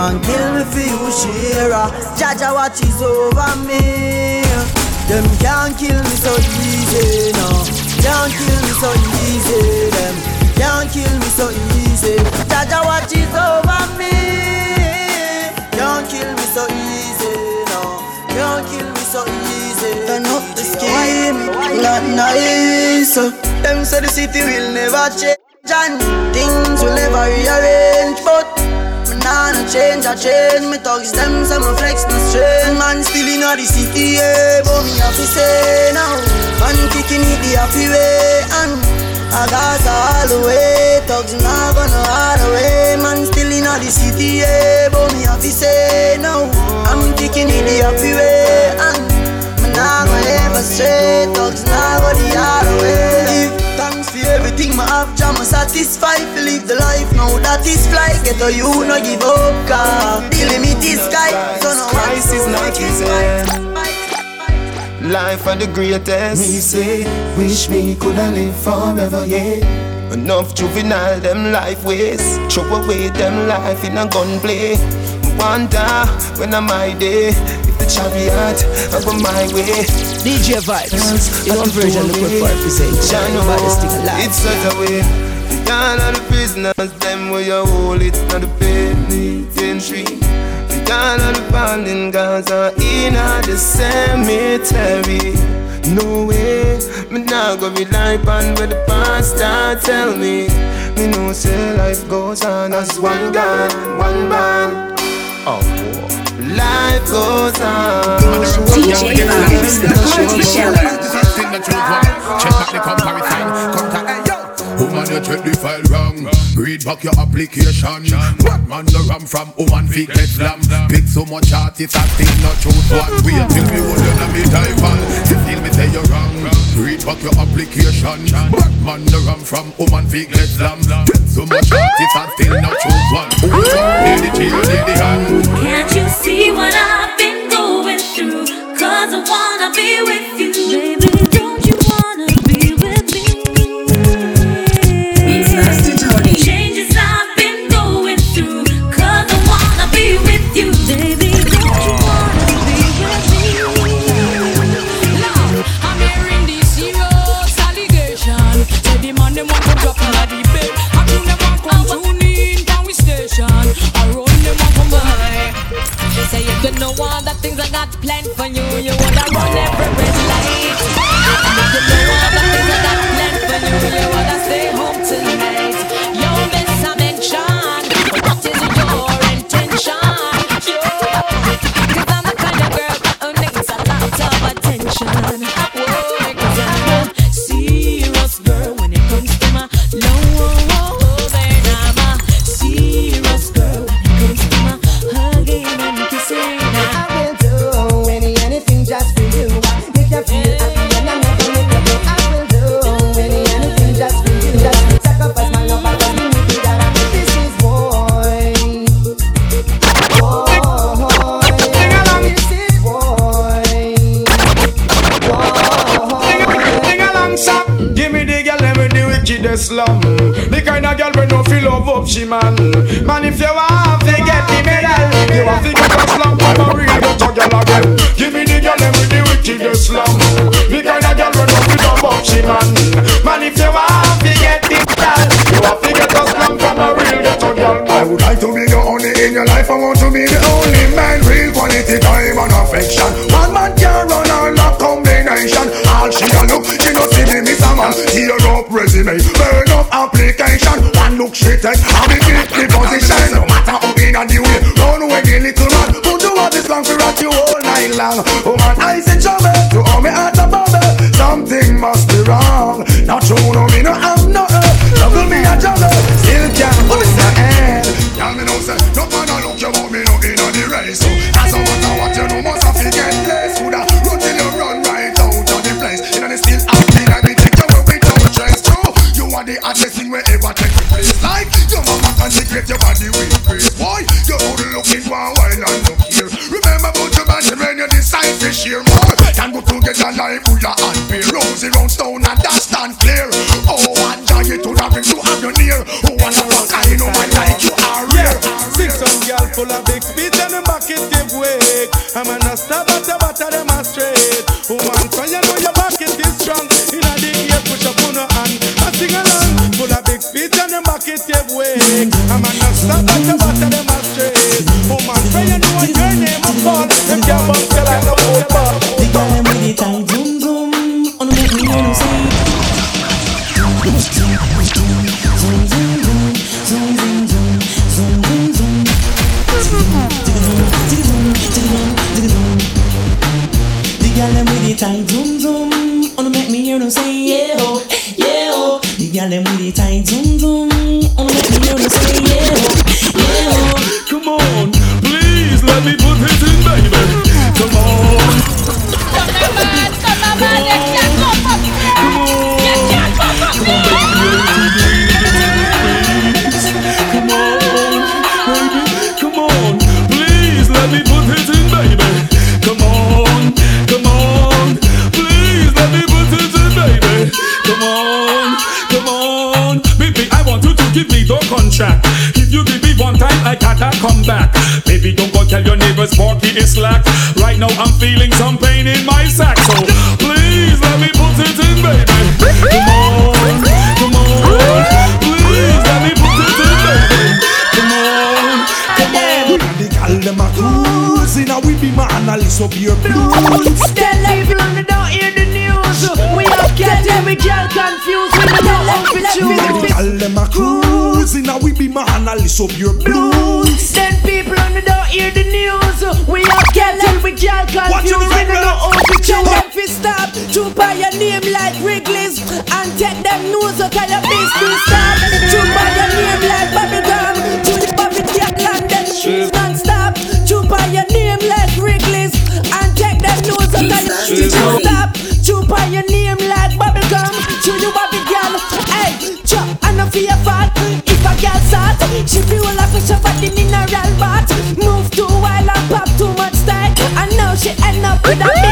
One kill me for you, Shira. Jaja watches over me. Them can't kill me so easy, no. Can't kill me so easy, them. Can't kill me so easy. Jaja watches over me. Can't kill me so easy, no. Can't kill me so easy. Turn up the scheme, not nice. Them say the city will never change and things will never rearrange, but nah no change, I change. Me thugs them, say me flex no strain. Man still inna the city, yeah, but me have to say now. Man kicking it the happy way and. I got all the way, thugs not gonna hide away Man still inna the city, yeah, but me have to say no I'm kicking it the happy way and me nah gonna ever stray Thugs not go the hard everything my have, jam satisfied live the life now that is fly Get to you, no give up, car The limit is sky, so no Christ is not easy. Life are the greatest. Me say, wish me coulda live forever, yeah. Enough juvenile them life ways, throw away them life in a gunplay. Wonder when I'm my day. If the chariot, I go my way. DJ Vibes, in one version, look what part is it. It's such a way. The all of the prisoners, them where you hold, it's not the penitentiary. The all of the fallen guys are uh, in the cemetery. No way, me nah go rely on where the pastor tell me. Me know say life goes on as one gun, one man. Oh, life goes on. DJ Vibes, the party sheller. Check out the comparison. Back your application. Batman the ram from woman feet get slam. Pick so much artists and still not choose one. Wait till me hold on me dive on. You feel me say you're wrong. Read back your application. Batman the ram from woman feet get slam. Pick so much artists and still not choose one. Lady G, lady hand. Can't you see what I've been going through? Cause I wanna be with you, got planned for you. You wanna run every man. If you want to get the medal, you have to get a slum from a real ghetto girl again. Give me the girl, me the wickedest slum. The kind of girl we no feel love up, she man. Man, if you want to get the medal, you have to get a slum from a real ghetto girl. I would like to be the only in your life. I want to be the only man. Real quality time and affection. One man can run all that combination. All she a look, she no see me miss a man. Tear up resume, burn up application. One look she take, I be and the way, away the little man. Who do all this long for rock you all night long? Oh man, I say trouble to all me heart a bubble. Something must be wrong. Not true, no me no with a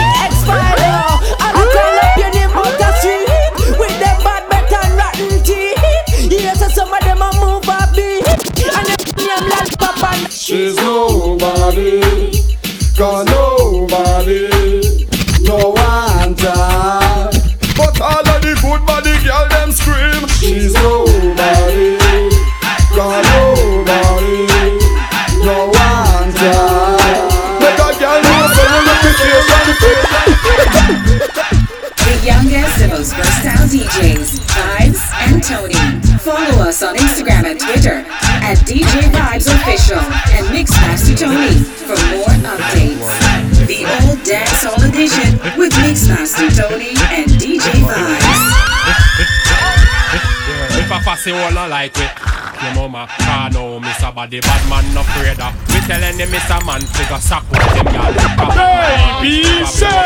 Tony and DJ Vibes. If a fussy all I like it Your mama can't know Miss body bad man no afraid of We tell any miss a man figure support him y'all Baby, say.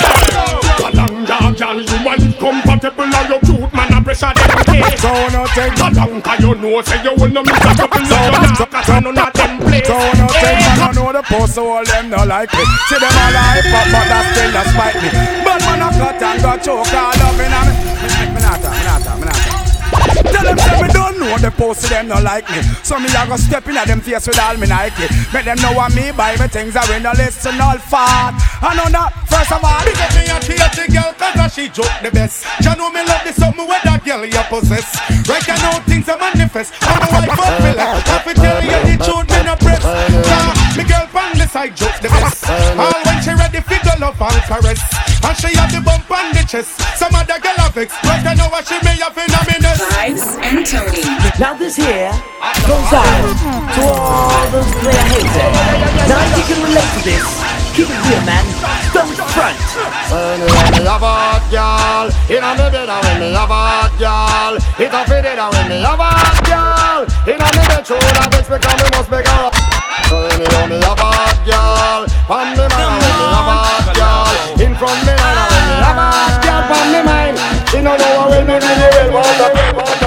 Along dog y'all you want compatible or you cute man a pressure them case So no take Along cause you know say you will no miss a couple of your knock Cause you none of them place So no take man, I know the post, so all them no like me. See them all hype up, but that still that spite me. But man, I cut and got choke all on me. Me, me Tell them say me don't know the post, them no like me. So me a go step in at them face with all me Nike. Make them know what me buy me things are in the list and all fat. I know that first of all. Up me and teach the girl cause she joke the best You know me love this something where that girl you possess Right know things are manifest I'm a wife of Have to tell you the truth me no press me girl pan the side joke the best All when she ready fi go love and caress And she have the bump on the chest Some other girl have vex Right you know what she may have in a minute Vibes and Tony. Now this here goes out to all those player haters. Now if you can relate to this, keep it real, man. Don't front. When me have a girl, inna me bed and when me have a girl, it a fit it and when me have a girl, inna me bed show that bitch because me must make her. So when me me a girl, on me mind me a girl, in front me me have a girl. On me mind, she no know what will me really will want to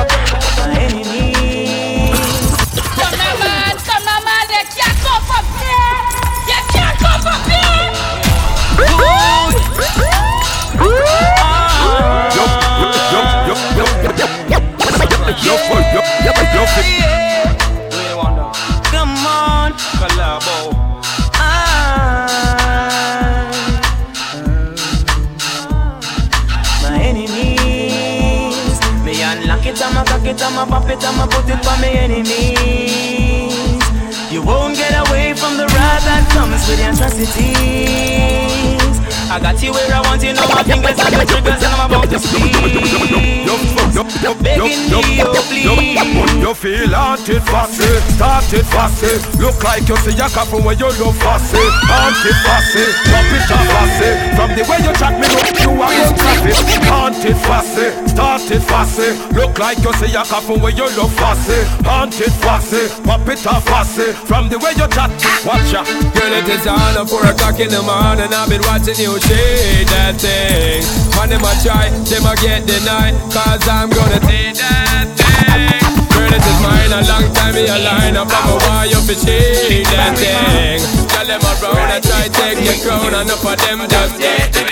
You where I want you, know my fingers and the triggers, and I'm about to speak. Begging me, oh please. You feel haunted fussy, eh, started fussy eh. Look like you see a couple when you look fussy Haunted fussy, pop it up eh. fussy From the way you chat me look, you are in traffic. Haunted fussy, started fussy Look like you see a couple when you look fussy Haunted fussy, pop it up fussy From the way you chat, watch ya. Girl, it is on at 4 o'clock in the morning. I've been watching you shake that thing. Man, them a try, them a get denied. Cause I'm gonna take that thing Girl, it is mine a long time me a line up I'm a why you fi shake that thing Girl, them a round and try take the crown And enough of them just get the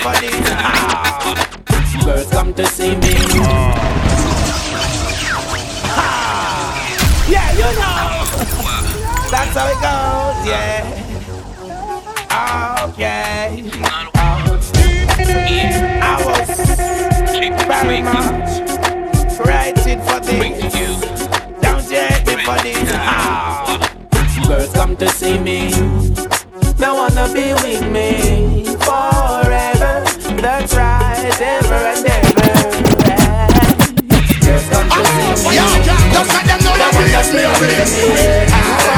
Girls come to see me. Ah. Yeah, you know. That's how it goes, yeah. Okay. I was very much writing for this. Don't you hate me for this? Ah. Girls come to see me. They wanna be with me forever. That's right, ever and ever. Girls come to see me. Just let them know that we is me,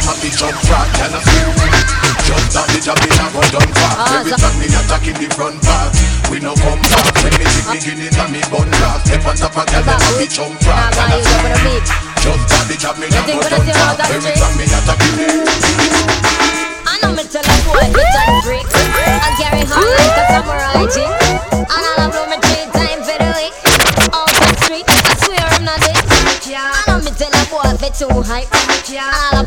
them, them happy jump rock. Can I feel me? Just that the job in a go done fast. Ah, Every time me attacking the front part. We no come back when me drink beginning and me bun rock. Step on top of them, them happy jump rock. Can I feel me? Just that the job me a go done fast. Every time me attacking the I know me tell a boy get on break and carry on like a samurai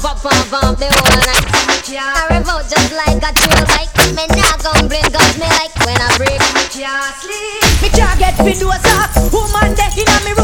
Pop and bump the whole night. I revolt just like a trail bike. Me not complain cause me like when I break. Me can't get windows off. Woman there inna me room,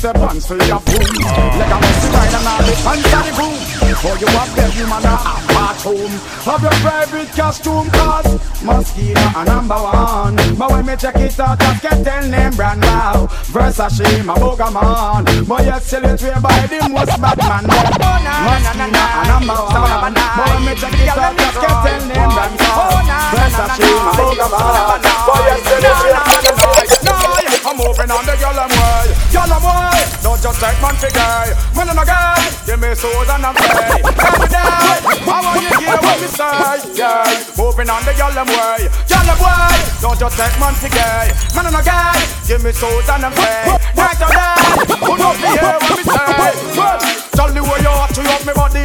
a say pants for your boom Like a messy ride and all the pants are the boom. Before you them you man a have bathroom Have your private costume cause Moschino a number one. But when me check it out just get tell name brand now. Versace my booger man But you sell way by the most bad man. Moschino a number one. But when me check it out just get tell name brand now. Versace my booger man But you sell way by the most I'm moving on the girl I'm way, girl I'm way. Don't just take man for gay, man I'm a gay. Give me souls and I'm free. Every day, I want you hear what me say. Yeah, moving on the girl I'm way, girl I'm way. Don't just take man for gay, man I'm a gay. Give me souls and I'm free. Night or day, who knows me hear what me say. Tell the way you have to have me body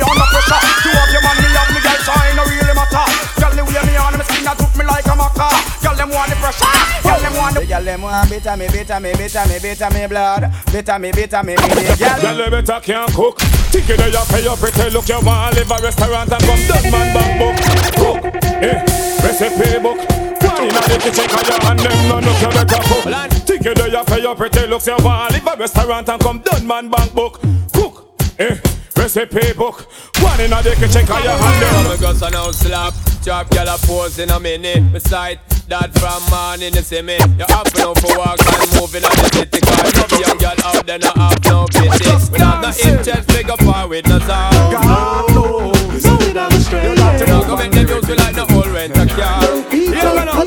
Girl, them want the. Girl, them want bitter me, bitter me, bitter me, bitter me blood. Bitter me, bitter me, me, me, girl. Girl, you better can't cook. Think you know you pay your pretty look. You want to live a restaurant and come dead man back book. Cook, eh, recipe book. Wine in the kitchen, cause you and them no look you better cook. Think you know you pay your pretty looks. You want to live a restaurant and come dead man bank book. Cook, eh, recipe book. One in a the kitchen, cause you and them. Come go so now slap Chop gyal a pose in a minute. Beside that from morning you see me. You have to know for walk and moving on the city Cause love young gyal out there no have no pity. We have no interest we go forward no sound God knows. You know go make them use me like no old rent a car.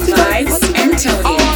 Vibes and Tony.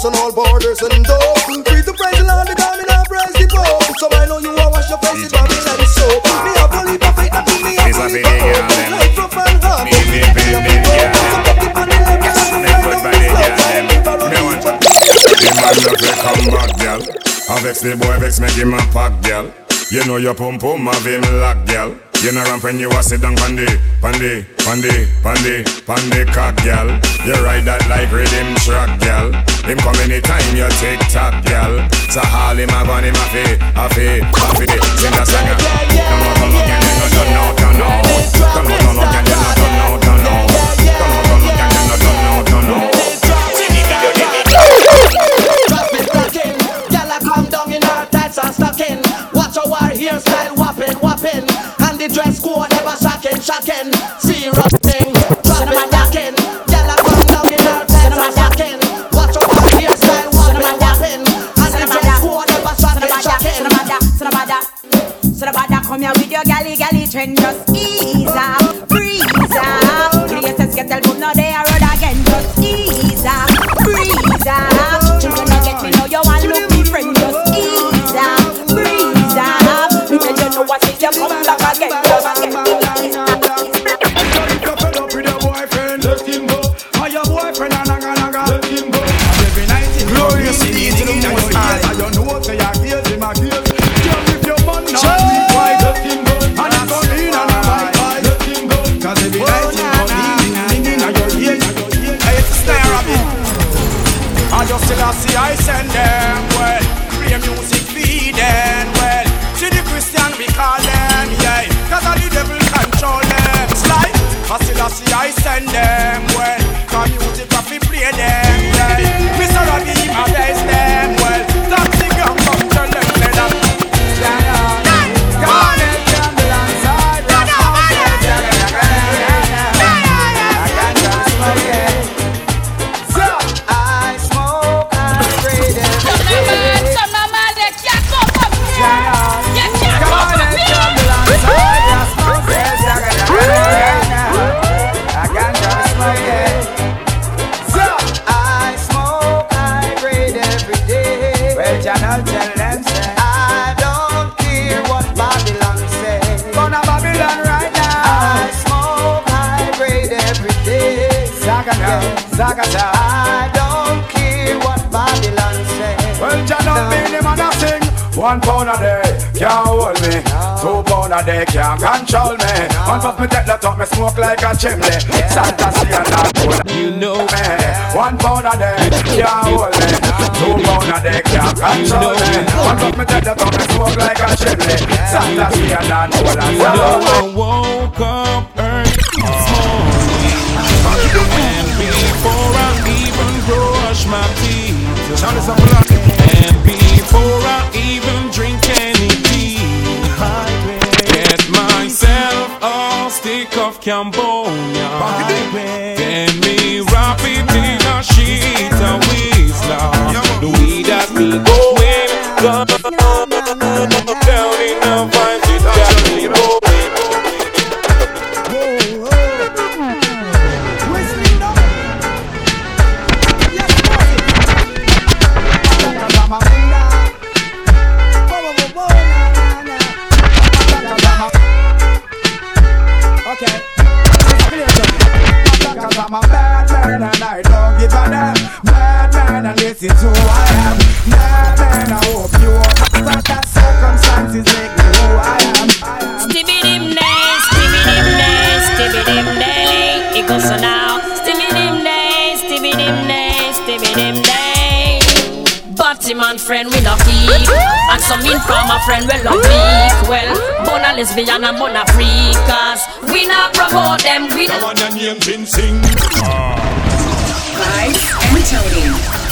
From and all borders and dope. Free to praise the Lord, the God, and I praise the Pope. So I know you are wash your face with Babylon soap. Me have no leap of faith, mean me have no leap of hope. Life rough and hard. Me independent, yeah. Yes, make good body, yeah. Me the man no play come back, girl. I vex the boy, vex make him a pack, girl. You know your pum pum have him lock, girl. You know ramp when you a sit down pandi, pandi, pandi, pandi, pandi cock, girl. You ride that like rhythm track, girl. Him come anytime you tick top, girl. So haul him have on him a fi, a fi, a fi. Sing the song. Come on, come on, can you not? Drop it, rockin', gyal a come down in her tights and stocking. Watch how her hairstyle whopping, whopping, and the dress code ever shocking, shocking. Galley One pound a day can't hold me. Two pound a day can't control me. One puff me take the top, me smoke like a chimney. Santa see. You know me. One pound a day can't hold me. Two pound a day can't control me. One puff me take the top, me smoke like a chimney. Santa see and not cool. No, I woke up early this morning And before I even brush my teeth And before stick of Cambodia Then me wrap it in a sheet of whistler The way that me going Down in the not keep And some informer friend we love weak Well, bona lesbian and bona freakers We not promote them, we That one your name Jin Sing. Vibes and Tony.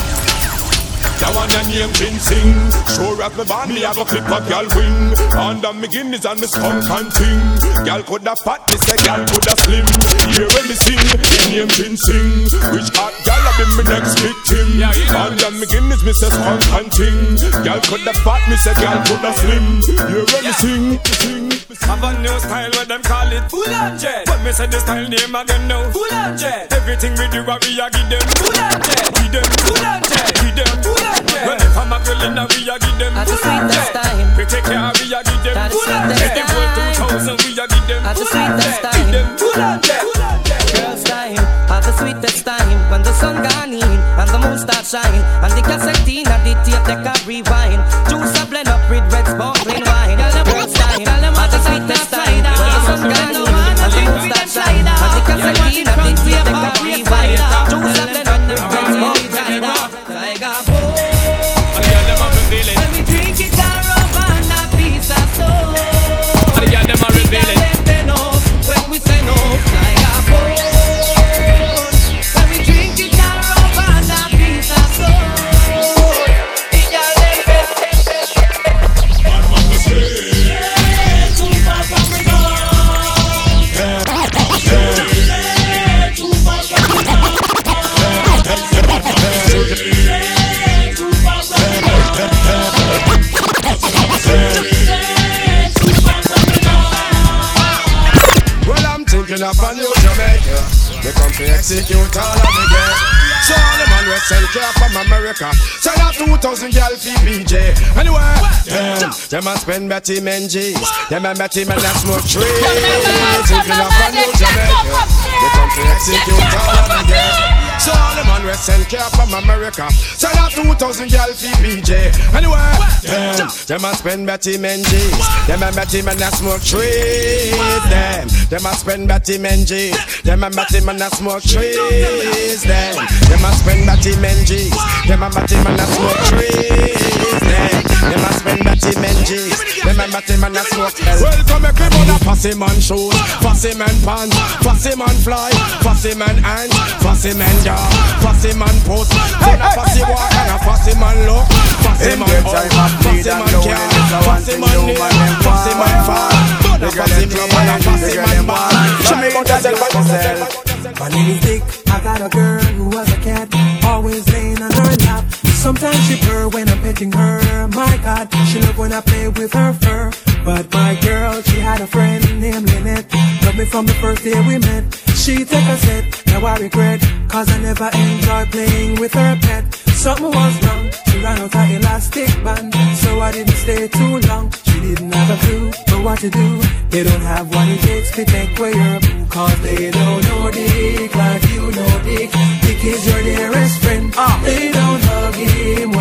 That one your name Jin Sing. Sure as me born, me have a clip a gal wing. Under me Guinness and me skunk and ting. Gal coulda fat, me say gal coulda slim. Hear when me sing, the name Jin Sing. Which hot gal a be me next victim. Under me Guinness, me say skunk and ting. Gal coulda fat, me say gal coulda slim. Hear when me sing, sing. Have a new style where them call it Full on jet But me say the style name again now Full on jet Everything we do we a give them Full on jet We them Full on jet We them Full on jet When if I'm a girl in we a give them At the Full on sweetest time. We take care we a give them At the Full on sweetest jet If world 2000 we a give them At the Full on time. Give them Full on jet Full on jet Girls time, at the sweetest time. When the sun gone in and the moon start shine And the cassette in and the tape take a rewind America. Sell out 2,000 gal for BJ. Anyway, them, them a spend Betty Menzies. Them a Betty men that smoke trees. Taking up on New Jamaica. They come to execute all game. So all the man we sell care from America. Sell out 2,000 gal for BJ. Anyway, them, them a spend Betty Menzies. Them a Betty men that smoke trees. Them, them a spend Betty Menzies. Them a Betty men that smoke trees. Them, them a spend Betty Menzies. Them a Betty men that smoke trees. Them, them a spend Betty Menzies. Them a Betty men that smoke hell. Welcome a crib on a fussy man shoes, fussy man pants, fussy man fly, fussy man hands, fussy man jaw, fussy man put, full of fussy walk and a fussy man look, fussy man up, fussy man care, fussy man kneel, fussy man fall, but a fussy club and a fussy man bar. Show me about yourself. My name is Dick. I got a girl who was a cat, always laying on her lap. Sometimes she purr when I'm petting her. My God, she love when I play with her fur. But my girl, she had a friend named Lynette. Loved me from the first day we met. She take a set, now I regret. Cause I never enjoyed playing with her pet. Something was wrong, she ran out her elastic band. So I didn't stay too long. She didn't have a clue but what to do. They don't have what it takes to take away your boo. Cause they don't know Dick like you know Dick. Dick is your dearest friend. Ah. They don't hug him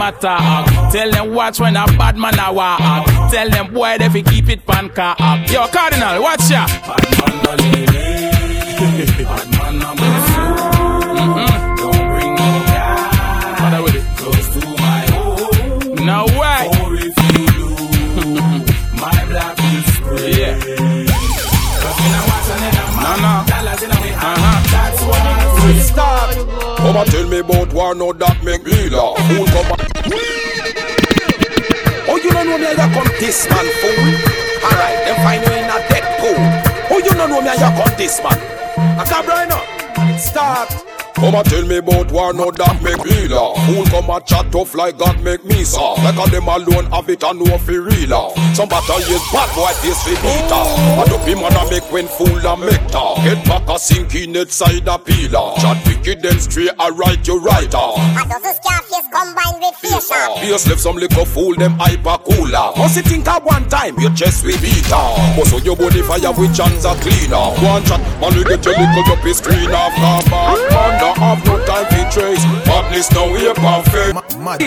Tell them watch when a bad man a walk. Tell them boy they fi keep it pan car. Yo Cardinal, watch ya. Come and tell me about war, no that make me laugh. Fool come and chat tough like God make me soft. Like a them alone have it and know fi real. Some battle is bad boy this fi off. And up him and a make when fool a make talk. Get back a sink in it side a peeler. Chat wicked then straight a right you right off. A dozen scarface combined with facial. Beers left some liquor fool them hyper cooler. Must you think at one time your chest will beat. Must on your body fire with chance a cleaner. One chat man we get your little up his screen off. Come back man don't have no time to trace. Badness now we are perfect. Mad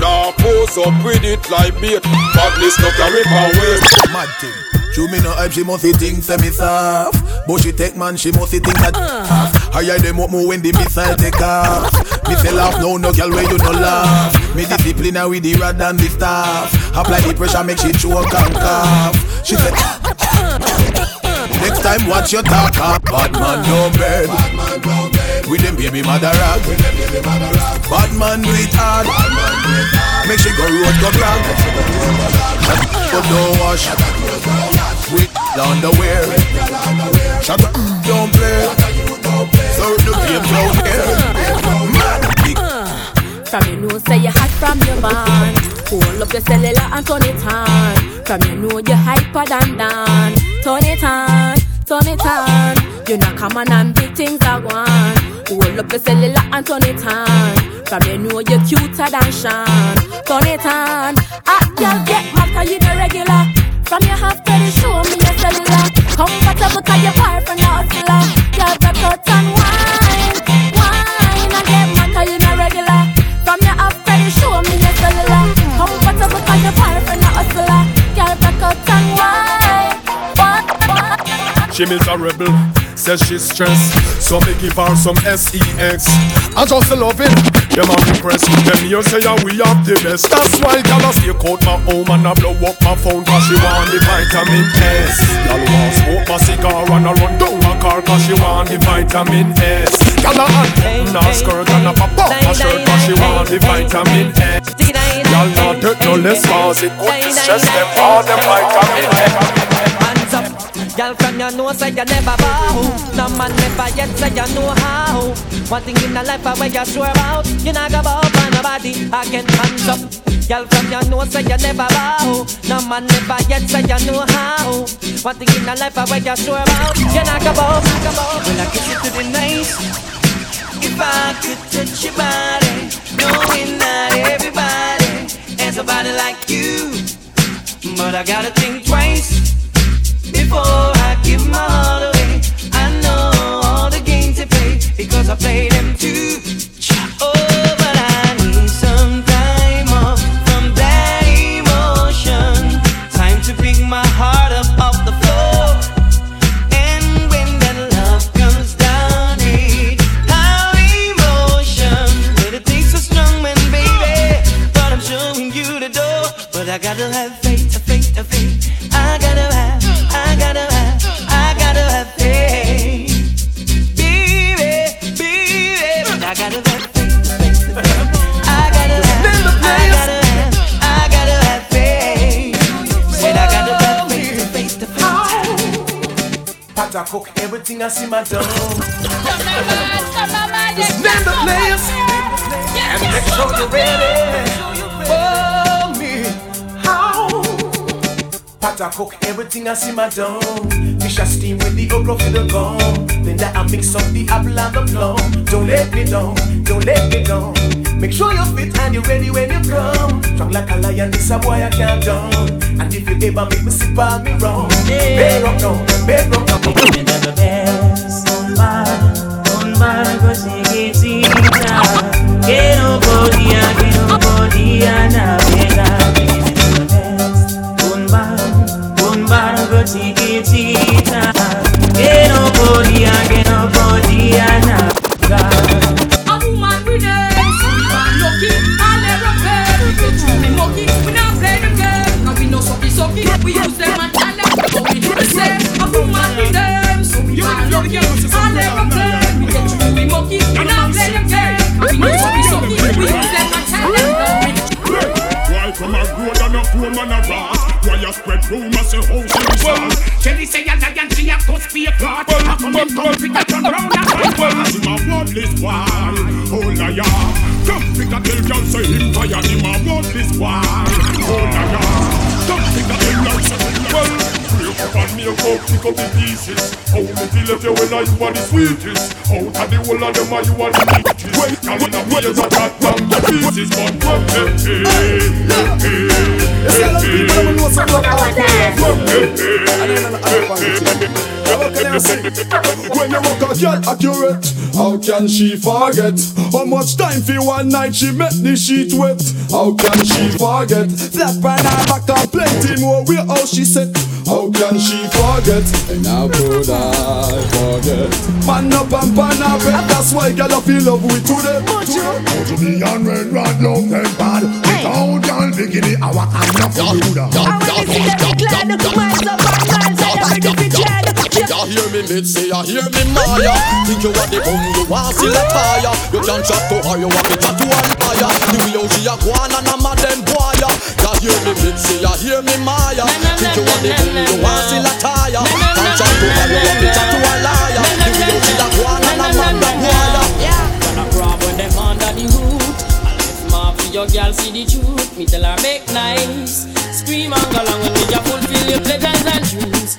Now pose up with it like bait. Badness no carry power waste. Mad thing. She me no hype, she must think say me soft But she take man, she must think that uh. Higher them up more when the missile take off Me say laugh, no, no girl where you no laugh Me discipline her with the rod and the staff Apply the pressure, make she choke and cough She said Next time watch your talk. Bad man don't bed. With them baby mother rag. Bad man do it hard. Make she go road go clog. But don't wash. With underwear. Shut up, don't play. So the game down. Man, big. From you know say you hot from your man Hold up your cellular and turn it on From you know you hyper than Dan Turn it on, turn it on You know come on and big things are one. Hold up your cellular and turn it on From you know you're cuter than Sean. Turn it on Ah, girl get mad cause you the regular From you have to the show me your cellular. Comfortable cause you far from the hustler Girl rock out and wine, wine And get mad cause you the regular. From your up ready, show me your cellular. Comfortable cause you're far from the hustler Girl, back out and She miserable, says she's stressed. So me give her some sex I just love it, them are impressed. Them here say yeah, we have the best. That's why girl I stay out my home And I blow up my phone Cause she want the vitamin S. Girl want smoke my cigar And I run down my car Cause she want the vitamin S. Girl I hand her skirt And I pop up my shirt Cause she want the vitamin S. Girl not take no less Cause it good to stress them for the vitamin S. up, girl from your nose say you never bow. No man never yet say you know how. One thing in the life where you sure about, you not go bow for nobody. Again, hands up. Girl from your nose say you never bow. No man never yet say you know how. One thing in the life where you sure about, you not go bow, not go bow. I kiss it to the nice. If I could touch your body, knowing not everybody has a body like you. But I gotta think twice because I play them too. Oh, cook everything I see my dome. Just name the players and make sure you're ready for me. How? Pot I cook everything I see my dome. Fish I steam with the okra for the gum. Then that I mix up the apple and the plum. Don't let me down, don't let me down. Make sure you're fit and you're ready when you come. Strong like a lion, this a boy I can't down. And if you ever make me sick, by me wrong. yeah. bear up now, bear up now. Give me the best, Bed rock down, bed rock down. Umba kusikitiza Que no podía, que no podía navegar Umba, umba kusikitiza Que no podía, que no podía navegar we use them and tell them. But we do the same. A woman with them, some man lucky, all ever. We get through the mucky, we not play them game. Cause we no sucky sucky, we use them and tell them. Why from a road and a poor man a ras? Why you spread rumors say how she was well, Shelly say a lion, she a cuss be a clot. Well, come in, come pick a turn round and run. well, him a worthless boy. Oh liar, come pick a tell girl say him fire. Him a worthless boy. Oh liar, a tell girl say well. Break up and make up, pick up the pieces. How me feel if you when you are the sweetest. Out of the whole of them, you are the richest. Well, girl in a ways that that from the pieces, but well, hey, hey, hey, hey, hey, hey. When you walk a girl accurate, how can she forget? How much time for one night she met the sheet wet? How can she forget? That pan her back and plenty more where how she said. How can she forget? And how could I forget? Man up and pan her bed, that's why girl I feel love with today. To me and red rod love them bad Without y'all bikini I and knock on you down I want to see them glad, miles up and miles, I am ready to glad. limit, say I hear me Maya. Think you are the bum, you want see the fire. You can't chat to her, you want to chat to higher. The way she a go on and a mad them boy. You hear me limit, say I hear me Maya. Think you are the bum, you want see the tire. Can't chat to her, you want to chat to her liar. The way she a go on and a mad them boy. Gonna grab when them under the hood. I left my for your girl see the truth. Me tell her make nice. Scream and go along when me ya fulfill your pleasures and dreams.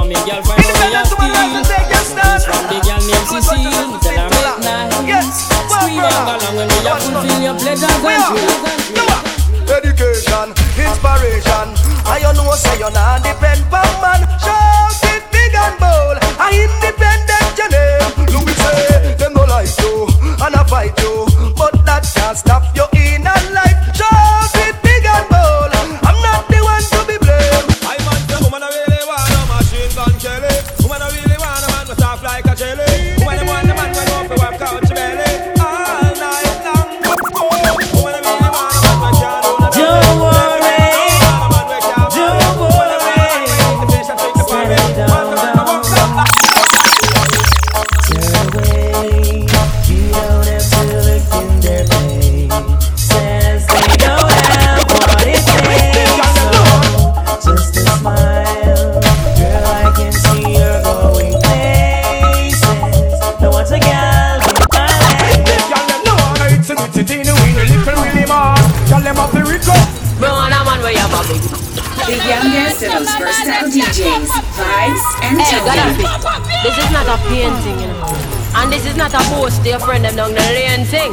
I want me girl find out where you feel. From the girl named Cecile. Tell her make nice. Scream and along when me ya fulfill your pleasures and dreams. Education, inspiration. I you know say you not depend on man. Shout it big and bold. I independent your name. Louis say them no like you and I fight you, but that can't stop you in a life. Not a painting, you know. And this is not a post to your friend them down the lane thing.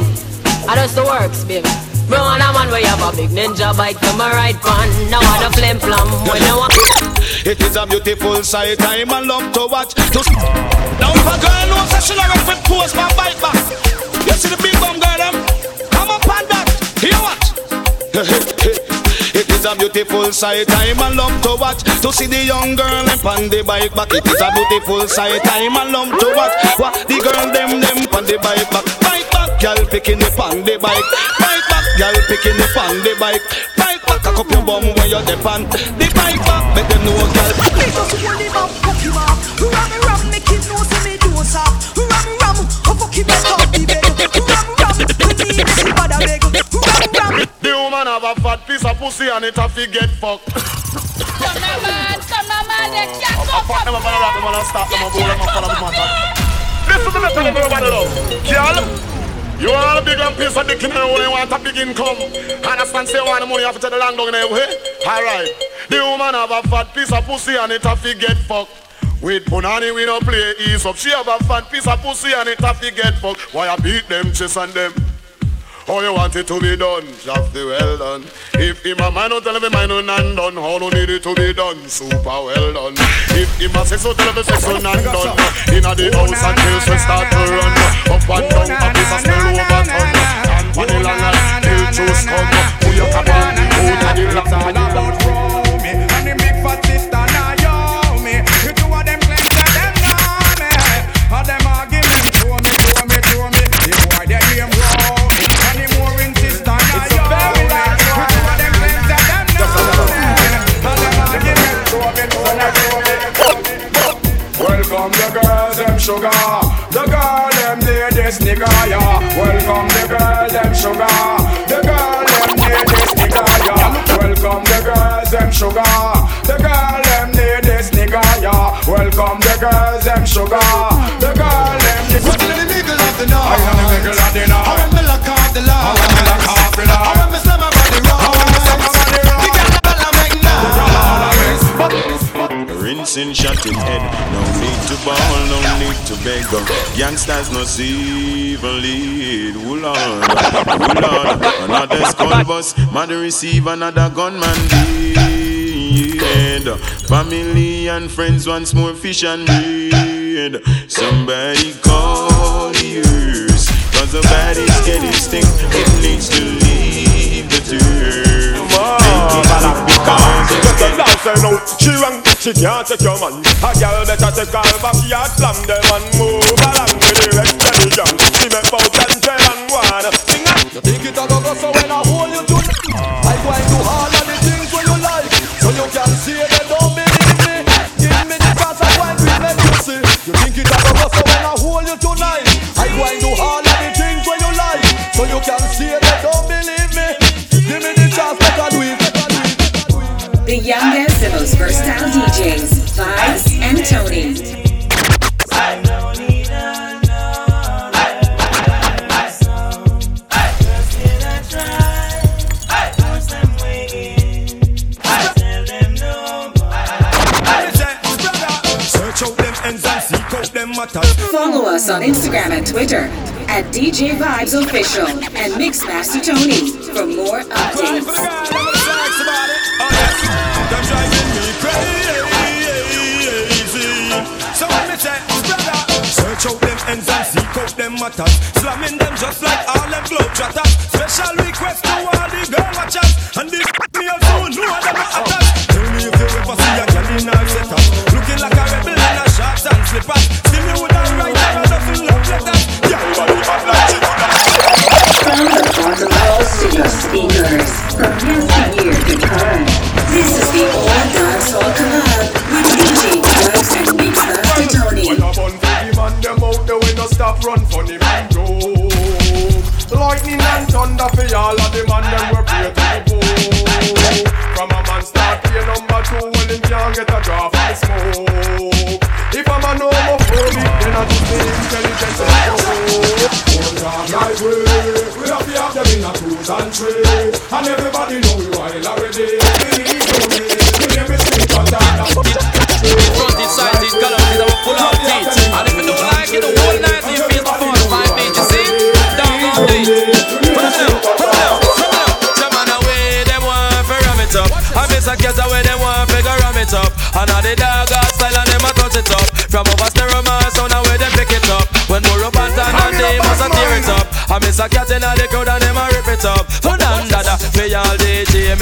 I just the works, baby. Bro, and a man where you have a big ninja bike to my right pan. Now I the flim flam when you want. It is a beautiful sight I'm a love to watch. To now if a girl knows that she love if it post my bike back. You see the big bum girl them? Up on that. Hear what? A beautiful sight. I'm a love to watch To see the young girl them on the bike back. It is a beautiful sight. I'm a love to watch What the girl them them on the bike back. Bike back, girl picking it on the bike. Bike back, girl picking it on the bike. Bike back, cock up your bum when you're depend The bike back, make them know girl have a fat piece of pussy and it have to get fucked Come on, man, come on, man, they can't I fuck them up and I rock them and I stop them and bowl them and follow them and that Listen to me tell them everybody love Girl you want a big and piece of dick in your you want a big income. I understand, say you want the money, you have to take the land down in your way. Alright. The woman have a fat piece of pussy and it have to get fucked. With punani we don't play ease up. She have a fat piece of pussy and it have to get fucked. Why I beat them, chase on them? How you want it to be done? Just the well done. If him a man, don't tell him him mind none done. How no need it to be done? Super well done. If him a sex, so tell him the sex so none done. Inna the house until she start to run. Up and down, a piece of smell over ton. And the long and till choose come. Who you come on? Who the black and the sugar. The girl, them ladies, nigga, yeah. Welcome the girls, them sugar. The girl, them ladies, nigga, yeah. Welcome the girls, them sugar. The girl, them ladies, nigga, yeah. Welcome the girls, them sugar. The Rinsing shot in head, no need to ball, no need to beg. Youngsters no even lead. Hold on, hold on. Another skull bus, mother receive another gunman dead. Family and friends once more fish and bread. Somebody call the earth, cause the body's getting stink. It needs to leave. Just a dance her now She rang, she can't take your man A girl better take her backyard Slam them and move along with the rest of the jam She make bout and and one Sing it You think it a go go so when I hold you to go and do all DJ Vibes Official and Mixmaster Tony for more updates. Search out them ends and seek out them matters Slamming them just like all them globetrotters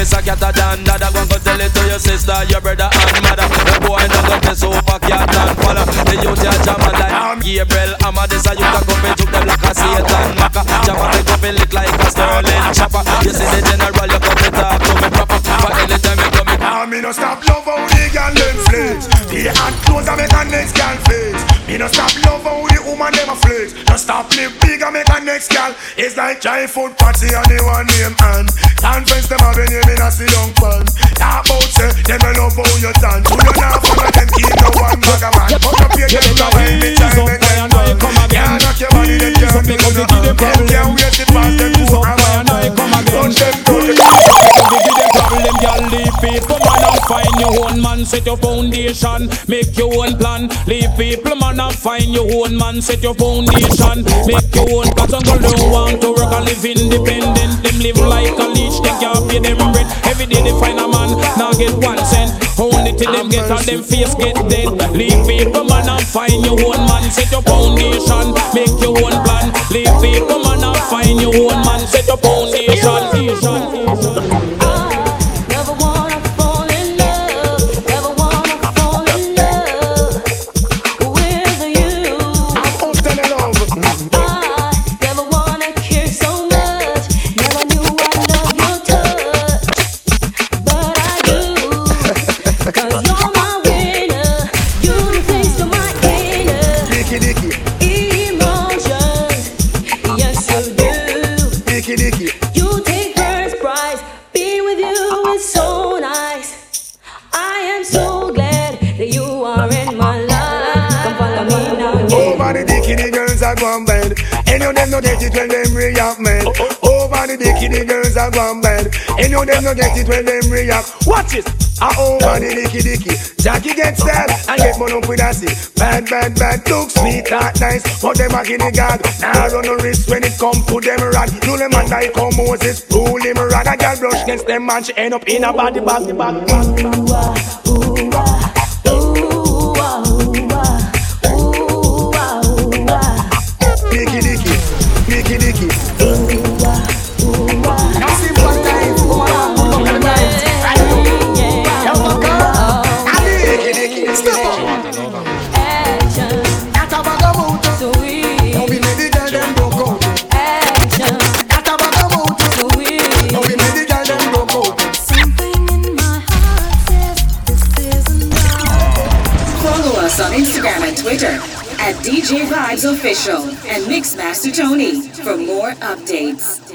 Miss a cat a dan dada. Go go tell it to your sister, your brother and mother. The boy not go mess over cat and follow. The youth ya jam a like Gabriel. I'm a this a youth a go fi took them like a Satan Maka. Jam a go fi lick like a Sterling chopper. You see the general, you come to talk to me proper. But anytime you come, Ah, me no stop love how the girl them flex. The hot clothes and make a next girl flex. Me no stop love how the woman them a flex. No stop live big and make a next girl. It's like giant food party and the one name and conference them have a name in a sit down pan. Talk about say them a love how you dance. Who you not follow them keep no one bag a man. Put up your them love and me time make them run. Can't knock your body them can't make no hand. Them can't wait it past them two and one. Punch them down. Them gyal leave people man and find your own man Set your foundation, make your own plan. Leave people man and find your own man Set your foundation, make your own Cause some girl don't want to work and live independent. Them live like a leech, they can't pay them rent. Every day they find a man, now get one cent. Only till them get on them face get dead. Leave people man and find your own man Set your foundation, make your own plan. Leave people man and find your own man Set your foundation Over the girls are gone bad. Any of them no get it when them react. Watch it. Ah over the dicky dicky. Jackie gets that and get money up with a see. Bad bad bad look sweet that nice. But them a guinea god. Now run no risk when it come to them rod. Do them and die come Moses. Pull him rod. A girl brush against them man. She end up in a body bag. Vibes Official and Mixmaster Tony for more updates.